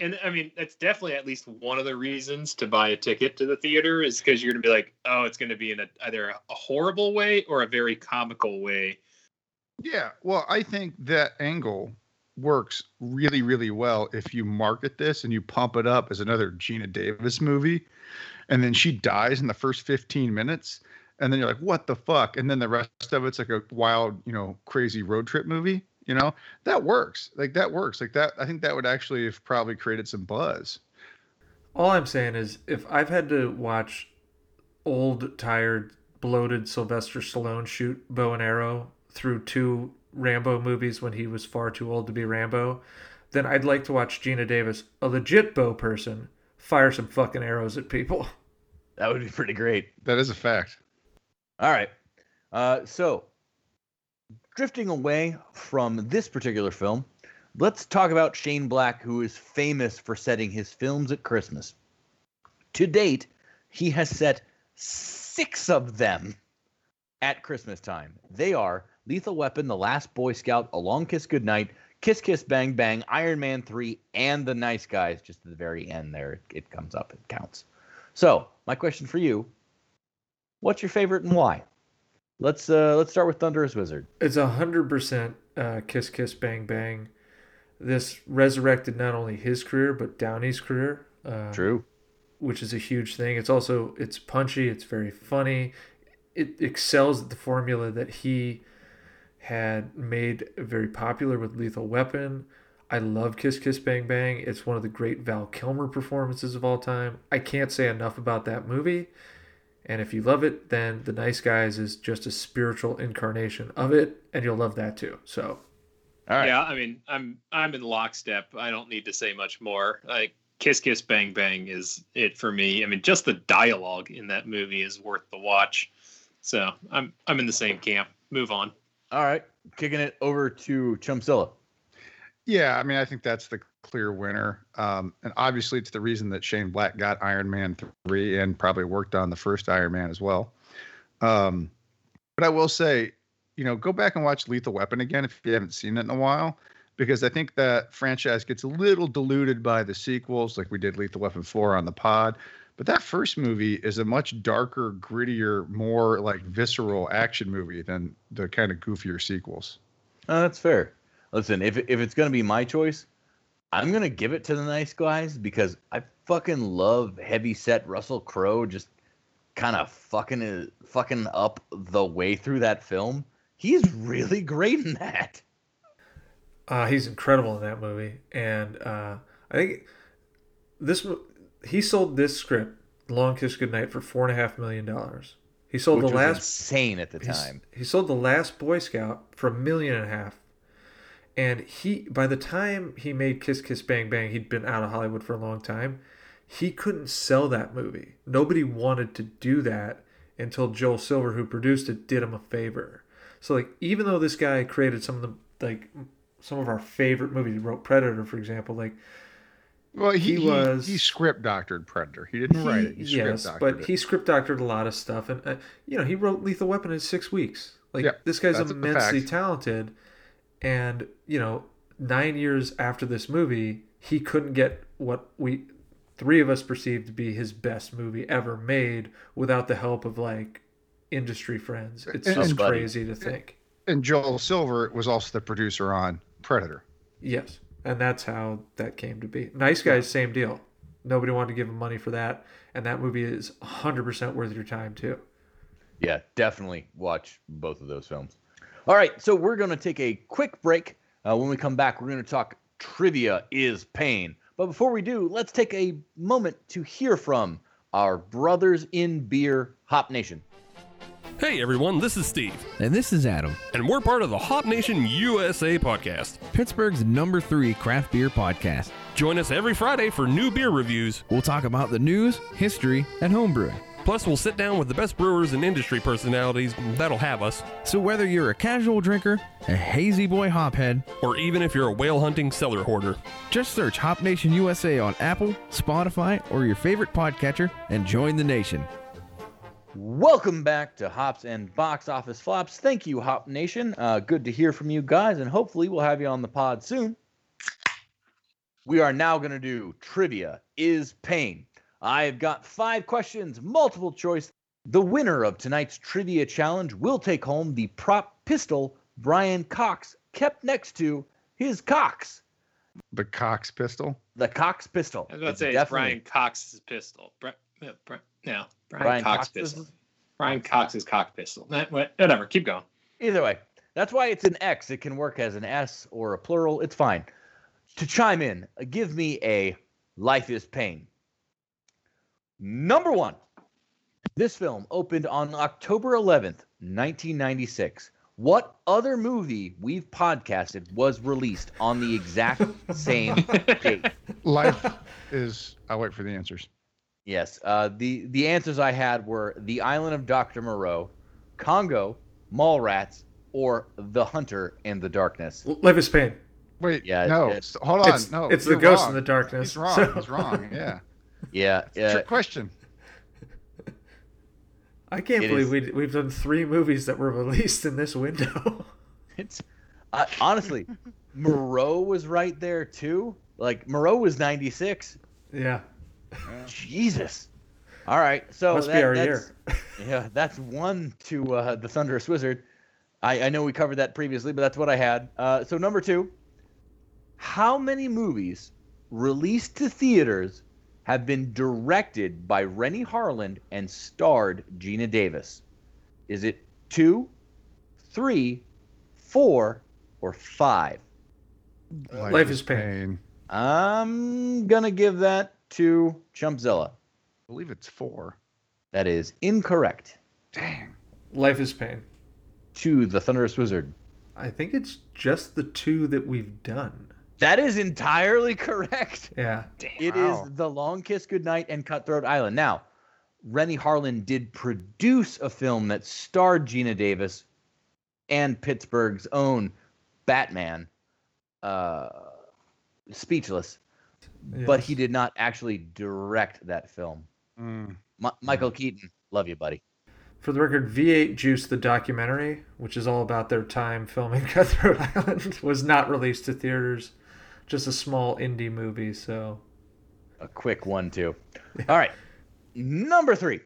And I mean, that's definitely at least one of the reasons to buy a ticket to the theater is because you're gonna be like, oh, it's gonna be in a, either a horrible way or a very comical way. Yeah, well, I think that angle works really, really well if you market this and you pump it up as another Geena Davis movie, and then she dies in the first 15 minutes, and then you're like, what the fuck? And then the rest of it's like a wild, you know, crazy road trip movie. You know, that works. Like that works. Like that. I think that would actually have probably created some buzz. All I'm saying is, if I've had to watch old, tired, bloated Sylvester Stallone shoot bow and arrow through two Rambo movies when he was far too old to be Rambo, then I'd like to watch Geena Davis, a legit bow person, fire some fucking arrows at people. That would be pretty great. That is a fact. All right. Uh, so, drifting away from this particular film, let's talk about Shane Black, who is famous for setting his films at Christmas. To date, he has set six of them at Christmas time. They are Lethal Weapon, The Last Boy Scout, A Long Kiss Goodnight, Kiss Kiss Bang Bang, Iron Man 3, and The Nice Guys. Just at the very end there, it, comes up, it counts. So, my question for you what's your favorite and why? Let's uh let's start with Thunderous Wizard. It's a hundred percent uh, kiss kiss bang bang. This resurrected not only his career but Downey's career. Uh, True. which is a huge thing. It's also it's punchy. It's very funny. It excels at the formula that he had made very popular with Lethal Weapon. I love Kiss Kiss Bang Bang. It's one of the great Val Kilmer performances of all time. I can't say enough about that movie. And if you love it, then The Nice Guys is just a spiritual incarnation of it, and you'll love that too. So, All right. Yeah, I mean, I'm I'm in lockstep. I don't need to say much more. Like Kiss Kiss Bang Bang is it for me. I mean, just the dialogue in that movie is worth the watch. So I'm I'm in the same camp. Move on. All right. Kicking it over to Chumpzilla. Yeah, I mean, I think that's the clear winner. Um, and obviously, it's the reason that Shane Black got Iron Man 3 and probably worked on the first Iron Man as well. Um, but I will say, you know, go back and watch Lethal Weapon again if you haven't seen it in a while, because I think that franchise gets a little diluted by the sequels, like we did Lethal Weapon 4 on the pod. But that first movie is a much darker, grittier, more like visceral action movie than the kind of goofier sequels. Oh, that's fair. Listen, if if it's gonna be my choice, I'm gonna give it to the nice guys because I fucking love heavy set Russell Crowe just kind of fucking fucking up the way through that film. He's really great in that. Uh, he's incredible in that movie, and uh, I think this he sold this script, "Long Kiss Goodnight," for four and a half million dollars. He sold which the was last. insane at the time. He sold the last Boy Scout for a million and a half, and he by the time he made Kiss Kiss Bang Bang, he'd been out of Hollywood for a long time. He couldn't sell that movie. Nobody wanted to do that until Joel Silver, who produced it, did him a favor. So like, even though this guy created some of the like some of our favorite movies, he wrote Predator, for example, like Well, he, He he was- he script doctored Predator. He didn't write it. He yes, but it. he script doctored a lot of stuff, and uh, you know he wrote Lethal Weapon in six weeks. Like Yeah, this guy's immensely talented, and you know nine years after this movie, he couldn't get what we three of us perceived to be his best movie ever made without the help of like industry friends. It's And- just and- Buddy. crazy to think. and Joel Silver was also the producer on Predator. Yes, and that's how that came to be. Nice Guys, same deal. Nobody wanted to give him money for that, and that movie is 100% worth your time too. Yeah, definitely watch both of those films. All right, so we're going to take a quick break. Uh, when we come back, we're going to talk Trivia is Pain. But before we do, let's take a moment to hear from our brothers in beer, Hop Nation. Hey everyone, this is Steve, And this is Adam, and we're part of the Hop Nation USA podcast. Pittsburgh's number three craft beer podcast. Join us every Friday for new beer reviews. We'll talk about the news, history, and homebrewing. Plus, we'll sit down with the best brewers and industry personalities that'll have us, So whether you're a casual drinker, a hazy boy hophead, or even if you're a whale hunting cellar hoarder. just search Hop Nation USA on Apple, Spotify, or your favorite podcatcher and join the nation. Welcome back to Hops and Box Office Flops. Thank you, Hop Nation. Uh, good to hear from you guys, and hopefully we'll have you on the pod soon. We are now going to do Trivia is Pain. I have got five questions, multiple choice. The winner of tonight's trivia challenge will take home the prop pistol Brian Cox kept next to his Cox. The Cox pistol. The Cox pistol. I was about to say it's definitely- Brian Cox's pistol. Bri- no, Brian, Brian Cox Cox's pistol. pistol? Brian Cox's cock pistol. Whatever. Keep going. Either way, that's why it's an X. It can work as an S or a plural. It's fine. To chime in, give me a Life is Pain. Number one. This film opened on October 11th, 1996. What other movie we've podcasted was released on the exact same date? Life is. I'll wait for the answers. Yes. Uh, the the answers I had were The Island of Dr. Moreau, Congo, Mallrats, or The Hunter in the Darkness. Life is Pain. Wait. Yeah, No. it- hold on. It's, no. it's the you're ghost wrong. in the darkness. He's wrong. So- He's wrong. Yeah. Yeah. Yeah. Trick question. I can't It believe is- we, we've done three movies that were released in this window. It's uh, honestly, Moreau was right there too. Like Moreau was 96. yeah. Jesus. All right. So Must be our that's, year. yeah, that's one to uh, the Thunderous Wizard. I, I know we covered that previously, but that's what I had. Uh, so number two, how many movies released to theaters have been directed by Renny Harlin and starred Geena Davis? Is it two, three, four, or five? Life is Pain. I'm gonna give that to Chumpzilla. I believe it's four. That is incorrect. Dang. Life is Pain. To the Thunderous Wizard. I think it's just the two that we've done. That is entirely correct. Yeah. It is Wow. The Long Kiss Goodnight and Cutthroat Island. Now, Renny Harlin did produce a film that starred Geena Davis and Pittsburgh's own Batman, uh, Speechless, but he did not actually direct that film. Mm. Mi- Michael Keaton, love you, buddy. For the record, V8 Juice, the documentary, which is all about their time filming Cutthroat Island, was not released to theaters. Just a small indie movie, so. A quick one, too. All right. Number three.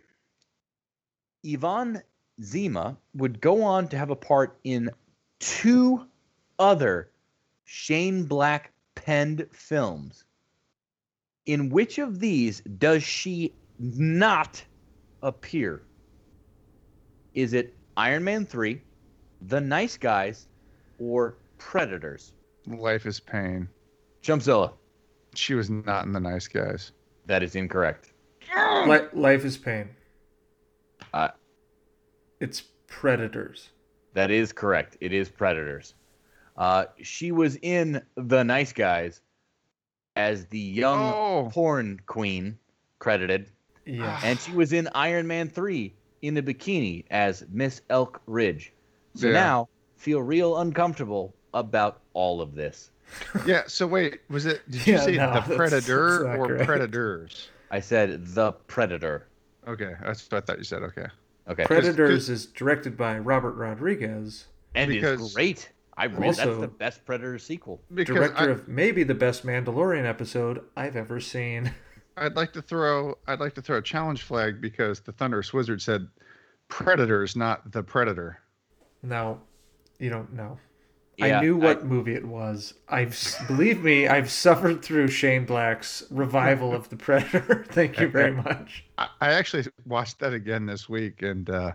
Yvonne Zima would go on to have a part in two other Shane Black penned films. In which of these does she not appear? Is it Iron Man 3, The Nice Guys, or Predators? Life is pain. Chumpzilla. She was not in the nice guys. That is incorrect. Li- Life is Pain. Uh, It's Predators. That is correct. It is Predators. Uh, she was in The Nice Guys as the young Oh. porn queen, credited, Yeah. and she was in Iron Man 3 in a bikini as Miss Elk Ridge. So Yeah. now feel real uncomfortable about all of this. Yeah. So wait, was it? Did Yeah, you say no, the predator or correct. predators? I said the Predator. Okay, that's what I thought you said. Okay. Okay. Predators is directed by Robert Rodriguez, and it's because- great. I really, that's Also- the best Predator sequel. Because director I, of maybe the best Mandalorian episode I've ever seen. I'd like to throw I'd like to throw a challenge flag because the Thunderous Wizard said predators, not the predator. No, you don't know. Yeah, I knew what movie it was. I've believe me, I've suffered through Shane Black's revival of the Predator. Thank you very much. I, I actually watched that again this week, and uh,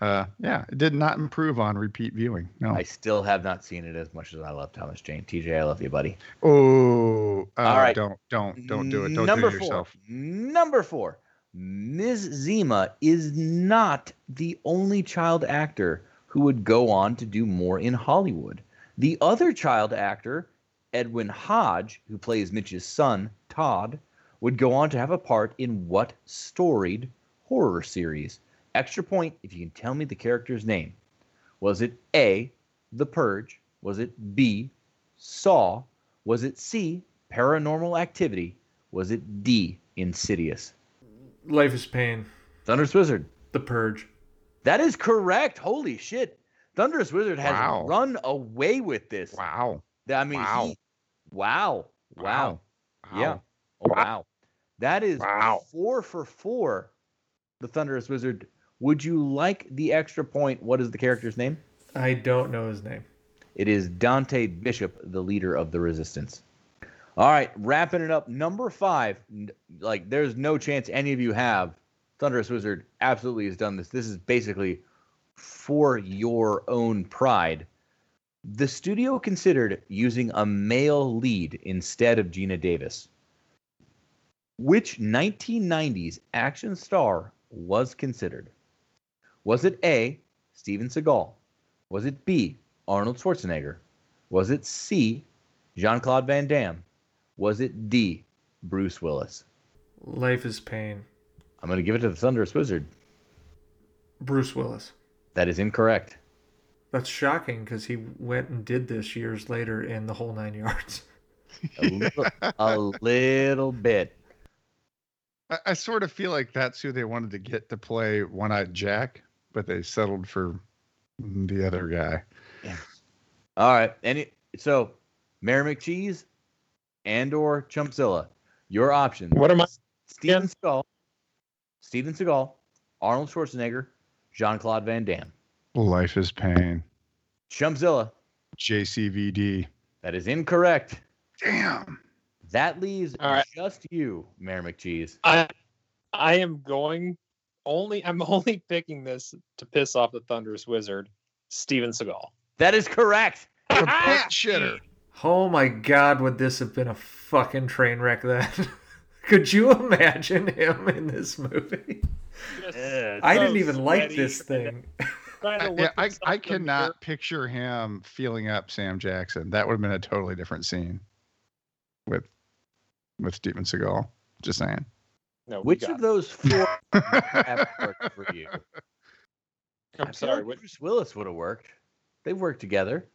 uh, yeah, it did not improve on repeat viewing. No. I still have not seen it as much as I love Thomas Jane. TJ, I love you, buddy. Oh, uh, All right. Don't don't don't do it. Don't Number do it four. Number four. Ms. Zima is not the only child actor who would go on to do more in Hollywood. The other child actor, Edwin Hodge, who plays Mitch's son, Todd, would go on to have a part in what storied horror series? Extra point if you can tell me the character's name. Was it A, The Purge? Was it B, Saw? Was it C, Paranormal Activity? Was it D, Insidious? Life is Pain, Thunderous Wizard. The Purge. That is correct. Holy shit. Thunderous Wizard has Wow. run away with this. Wow. I mean, Wow. he- wow. Wow. Yeah. Wow. Oh, wow. That is Wow. four for four. The Thunderous Wizard. Would you like the extra point? What is the character's name? I don't know his name. It is Dante Bishop, the leader of the resistance. All right, wrapping it up. Number five. n- Like, there's no chance any of you have. Thunderous Wizard absolutely has done this. This is basically for your own pride. The studio considered using a male lead instead of Geena Davis. Which 1990s action star was considered? Was it A, Steven Seagal? Was it B, Arnold Schwarzenegger? Was it C, Jean Claude Van Damme? Was it D, Bruce Willis? Life is Pain. I'm going to give it to the Thunderous Wizard. Bruce Willis. That is incorrect. That's shocking because he went and did this years later in the whole nine yards. A little, a little bit. I, I sort of feel like that's who they wanted to get to play One Eyed Jack, but they settled for the other guy. Yeah. All right. Any so Mayor McCheese and or Chumpzilla. Your options. What am I? Steven Seagal, Steven Seagal, Arnold Schwarzenegger, Jean Claude Van Damme. Life is pain. Chumpzilla. JCVD. That is incorrect. Damn. That leaves All right. just you, Mayor McCheese. I I am going only I'm only picking this to piss off the Thunderous Wizard, Steven Seagal. That is correct. The butt shitter. Oh my god, would this have been a fucking train wreck then? Could you imagine him in this movie? Just I so didn't even like this thing. I, yeah, I, I something cannot picture him feeling up Sam Jackson. That would have been a totally different scene with with Steven Seagal. Just saying. No, Which of it. those four have worked for you? I I'm feel sorry. like What, Bruce Willis would have worked. They've worked together.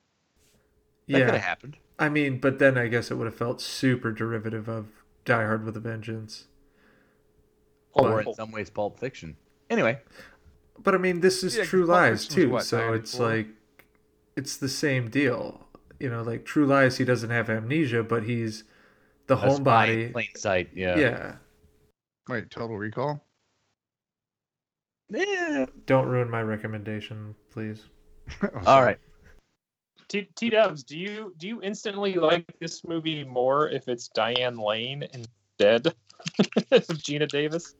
That could have Yeah, happened. I mean, but then I guess it would have felt super derivative of Die Hard with a Vengeance. Or in some ways, Pulp Fiction. Anyway, But I mean, this is Yeah, True Lies too, what, so it's 94? like it's the same deal. You know, like True Lies, he doesn't have amnesia, but he's the a spy in homebody. plain sight. Yeah. Yeah. Wait, Total Recall? Yeah. Don't ruin my recommendation, please. Oh, All sorry. right. T T Dubs, do you do you instantly like this movie more if it's Diane Lane instead of Geena Davis?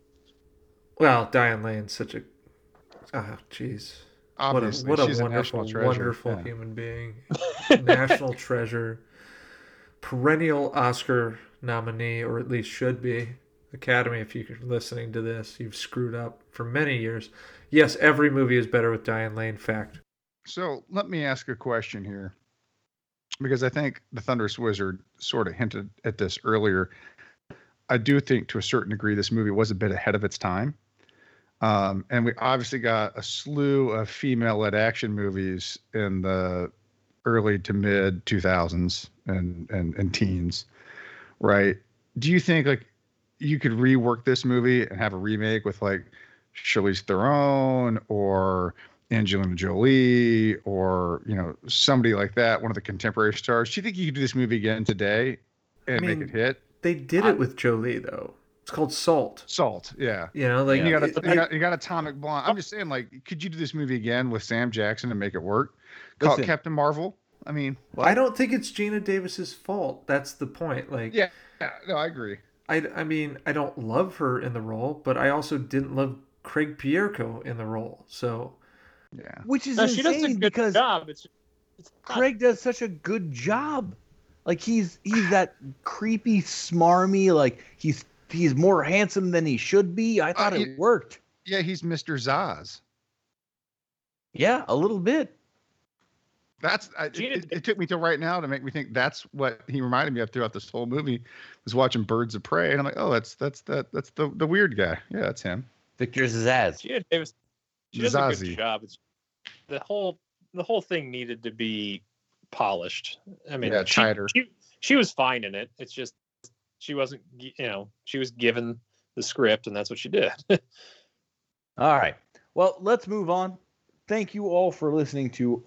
Well, Diane Lane's such a oh jeez. What a what a she's a wonderful, wonderful Yeah. human being. National treasure. Perennial Oscar nominee, or at least should be. Academy, if you're listening to this, you've screwed up for many years. Yes, every movie is better with Diane Lane. Fact. So let me ask a question here, because I think the Thunderous Wizard sort of hinted at this earlier. I do think, to a certain degree, this movie was a bit ahead of its time, um, and we obviously got a slew of female-led action movies in the early to mid 2000s and and and teens, right? Do you think like you could rework this movie and have a remake with like Charlize Theron or Angelina Jolie or you know somebody like that, one of the contemporary stars? Do you think you could do this movie again today and I make it hit? They did it with Jolie though. It's called Salt. Salt, yeah. You know, like You got, it- a, you got you got Atomic Blonde. I'm just saying, like, could you do this movie again with Sam Jackson and make it work? Call it Listen. Captain Marvel. I mean, I don't think it's Geena Davis's fault. That's the point. Like, yeah, yeah, no, I agree. I, I mean, I don't love her in the role, but I also didn't love Craig Bierko in the role. So Yeah, Which is No, she does a insane good because job. It's, it's Craig does such a good job. Like he's he's that creepy, smarmy. Like he's he's more handsome than he should be. I thought Uh, it he- worked. yeah, he's Mr. Zsasz. Yeah, a little bit. That's I, it, it, it took me till right now to make me think that's what he reminded me of throughout this whole movie. Was watching Birds of Prey, and I'm like, oh, that's that's that that's the the weird guy. Yeah, that's him. Victor Zsasz. Geena Davis, she does a good job. It's the whole the whole thing needed to be polished. I mean, Yeah, she, tighter. She, she was fine in it. It's just she wasn't. You know, she was given the script, and that's what she did. All right. Well, let's move on. Thank you all for listening to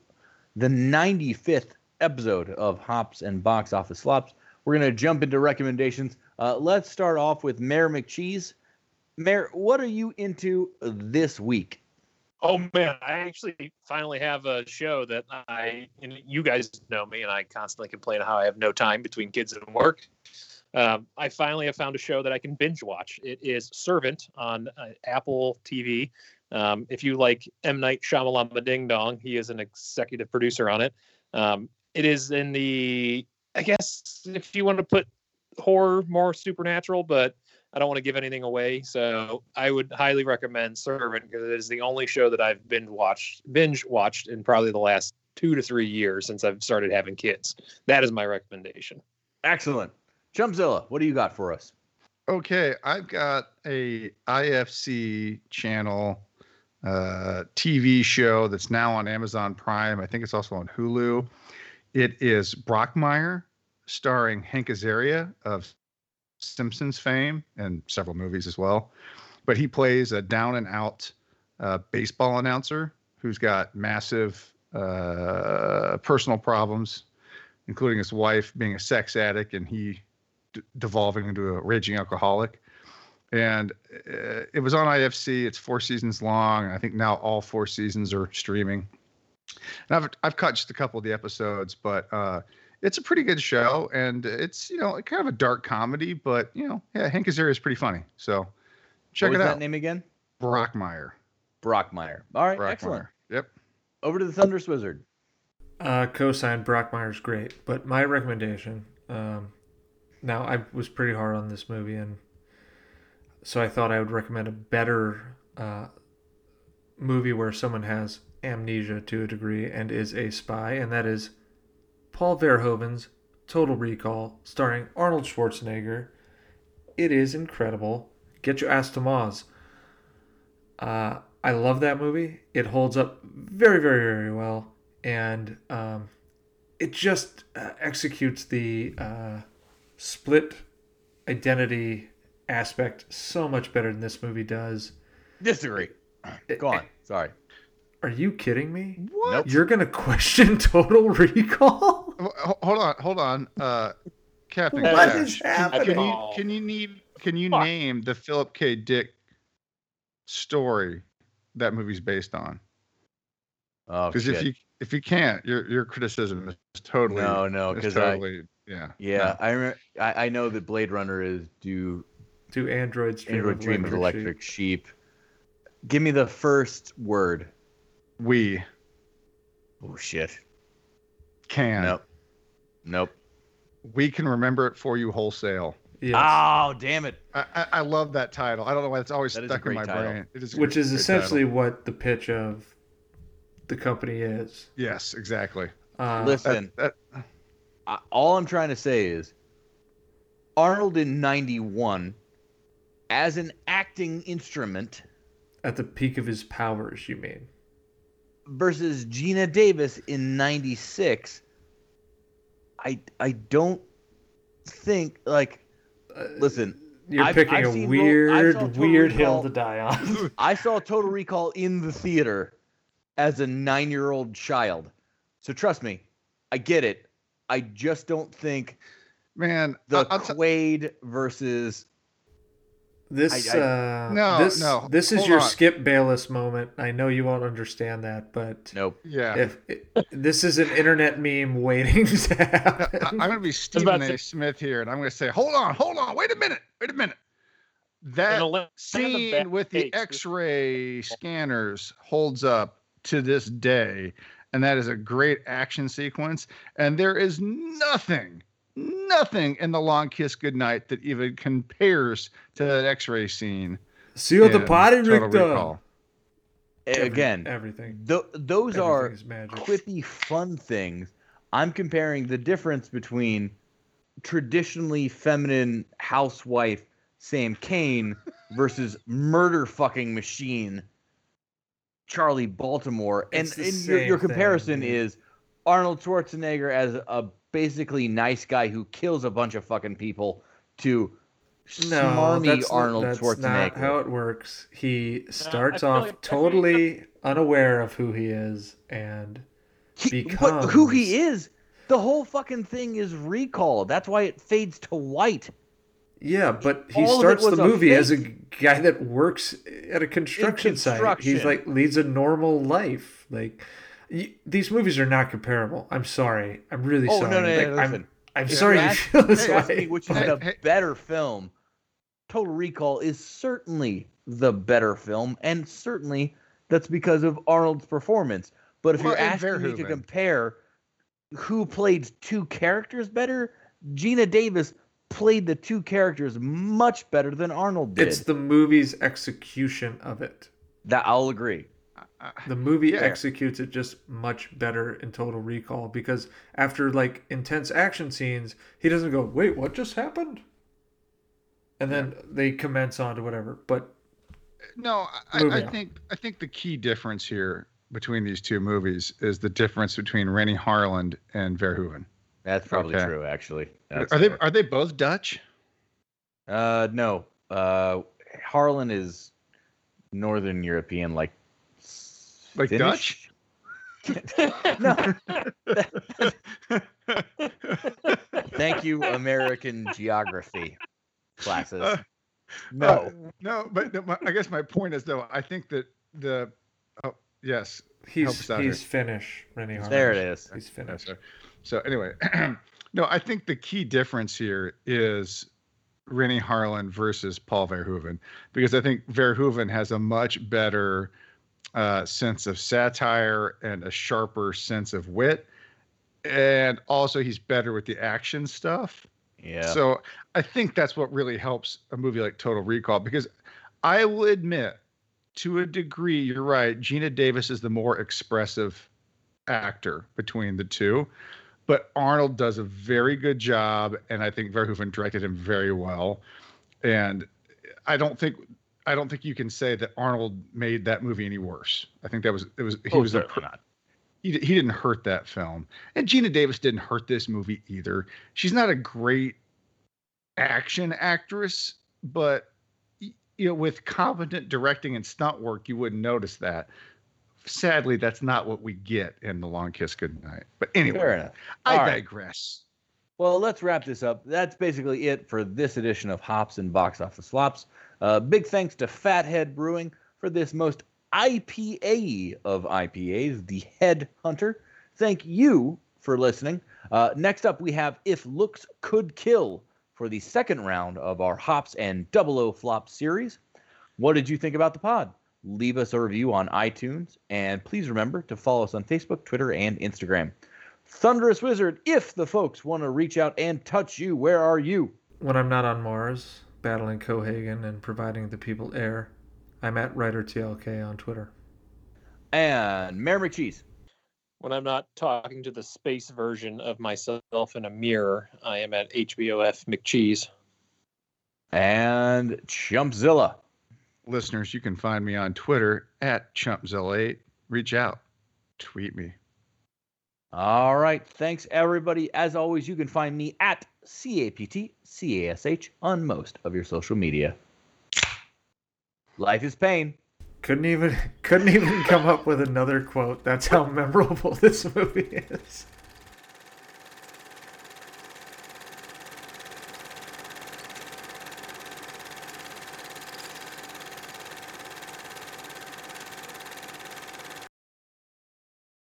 the 95th episode of Hops and Box Office Flops. We're going to jump into recommendations. Uh, let's start off with Mayor McCheese. Mayor, what are you into this week? Oh man, I actually finally have a show that I and you guys know me, and I constantly complain how I have no time between kids and work. Um, I finally have found a show that I can binge watch. It is Servant on uh, Apple TV. Um, if you like M Night Shyamalan Ding Dong, he is an executive producer on it. Um, it is in the, I guess, if you want to put horror more supernatural, but I don't want to give anything away, so I would highly recommend Servant because it is the only show that I've binge watched binge watched in probably the last two to three years since I've started having kids. That is my recommendation. Excellent. Chumpzilla, what do you got for us? Okay, I've got a IFC channel uh, TV show that's now on Amazon Prime. I think it's also on Hulu. It is Brockmire, starring Hank Azaria of Simpsons fame and several movies as well. But he plays a down and out uh, baseball announcer who's got massive uh, personal problems, including his wife being a sex addict and he d- devolving into a raging alcoholic. And uh, it was on IFC. It's four seasons long. I think now all four seasons are streaming. And I've I've caught just a couple of the episodes, but uh, it's a pretty good show, and it's you know kind of a dark comedy, but you know yeah, Hank Azaria is pretty funny. So check what it was out. that name again? Brockmire. Brockmire. All right, excellent. Yep. Over to the Thunderous Wizard. Uh, cosign Brockmire's great, but my recommendation. Um, now I was pretty hard on this movie, and so I thought I would recommend a better uh, movie where someone has amnesia to a degree and is a spy, and that is Paul Verhoeven's Total Recall, starring Arnold Schwarzenegger. It is incredible. Get your ass to Mars. Uh, I love that movie. It holds up very, very, very well, and um, it just uh, executes the uh, split identity aspect so much better than this movie does. Disagree. Go on. Sorry. Are you kidding me? Nope. You're gonna question Total Recall? Ho- ho- Hold on, hold on. Uh, Captain What Cash, is can- happening? Can you can you need can you Fuck. name the Philip K. Dick story that movie's based on? Oh, Because if you if you can't, your your criticism is totally no, no, is because I, totally yeah yeah, I, remember, I I know that Blade Runner is do Do androids dream Android of Dream of electric Electric Sheep. Give me the first word. we Oh shit. can Nope. Nope. we can remember it for you wholesale. Yes. Oh damn it. I, I, I love that title. I don't know why it's always That is a stuck in my title. brain. It is a Which is great essentially title. what the pitch of the company is. yes, exactly. Uh, Listen, That, that, I, all I'm trying to say is Arnold in 91 as an acting instrument at the peak of his powers, you mean? versus Geena Davis in 96. I I don't think like listen. Uh, you're I've- picking I've a seen Ro- weird, saw Total weird hill to die on. I saw Total Recall in the theater as a nine-year-old child, so trust me, I get it. I just don't think Man, the I- I'll t- Quaid versus This, I- uh, No, this, no, this is hold your on. Skip Bayless moment. I know you won't understand that, but nope. yeah. if this is an internet meme waiting to I, happen. I'm going to be Stephen A. to- Smith here, and I'm going to say, hold on, hold on, wait a minute, wait a minute. That And a li- scene with the. X-ray scanners holds up to this day, and that is a great action sequence. And there is nothing, nothing in the Long Kiss Goodnight that even compares to that X-ray scene. See you at the potty, party, Total Richter. Every- Again, everything. th- those are Everything is magic. quippy, fun things. I'm comparing the difference between traditionally feminine housewife Sam Kane versus murder fucking machine Charlie Baltimore. And, It's the and your, your comparison thing, is Arnold Schwarzenegger as a basically nice guy who kills a bunch of fucking people to No, smarmy that's not- that's Schwarzenegger. not how it works. He starts feel off like- I feel totally unaware of who he is, and He, but who he is, the whole fucking thing is recall. That's why it fades to white. yeah, but he All starts the was a movie as a guy that works at a construction, site. He's like leads a normal life. Like y- these movies are not comparable. I'm sorry. I'm really Oh, sorry. no, no, no, Like, no, I'm, listen. I'm If sorry you you ask- feel this ask way. me which is Hey, the hey. better film, Total Recall is certainly the better film, and certainly that's because of Arnold's performance. But if Well, you're and asking me to compare who played two characters better, Geena Davis played the two characters much better than Arnold did. It's the movie's execution of it. that I'll agree. The movie Yeah. executes it just much better in Total Recall because after like intense action scenes, he doesn't go, "Wait, what just happened?" And then they commence on to whatever. But No, I, I think I think the key difference here between these two movies is the difference between Renny Harlin and Verhoeven. That's probably Okay. true, actually. That's are they fair. are they both Dutch? Uh, no. Uh, Harlin is Northern European, like Like Finnish? no. Thank you, American geography classes. Uh, No. Uh, no, but no, my, I guess my point is though I think that the oh yes he's Help us he's Finnish, Renny Harlin. there it is. He's Yeah, Finnish. so, so anyway, no, I think the key difference here is Renny Harlin versus Paul Verhoeven, because I think Verhoeven has a much better uh, sense of satire and a sharper sense of wit, and also he's better with the action stuff. Yeah. So I think that's what really helps a movie like Total Recall because I will admit, to a degree, you're right. Geena Davis is the more expressive actor between the two, but Arnold does a very good job, and I think Verhoeven directed him very well. And I don't think I don't think you can say that Arnold made that movie any worse. I think that was it was he oh, was a not. he, he didn't hurt that film. And Geena Davis didn't hurt this movie either. She's not a great action actress, but you know, with competent directing and stunt work, you wouldn't notice that. Sadly, that's not what we get in The Long Kiss Goodnight. But anyway, I All right. digress. Well, let's wrap this up. That's basically it for this edition of Hops and Box Office Flops. Uh, big thanks to Fathead Brewing for this most IPA of IPAs, the Head Hunter. Thank you for listening. Uh, next up, we have If Looks Could Kill for the second round of our Hops and Double O Flop series. What did you think about the pod? Leave us a review on iTunes, and please remember to follow us on Facebook, Twitter, and Instagram. Thunderous Wizard, if the folks want to reach out and touch you, where are you? When I'm not on Mars, battling Cohaagen and providing the people air, I'm at WriterTLK on Twitter. And Mayor McCheese. When I'm not talking to the space version of myself in a mirror, I am at HBOF McCheese. And Chumpzilla. Listeners, you can find me on Twitter at ChumpZilla8. Reach out, tweet me. All right. Thanks, everybody. As always, you can find me at C A P T C A S H on most of your social media. Life is pain. Couldn't even couldn't even come up with another quote. That's how memorable this movie is.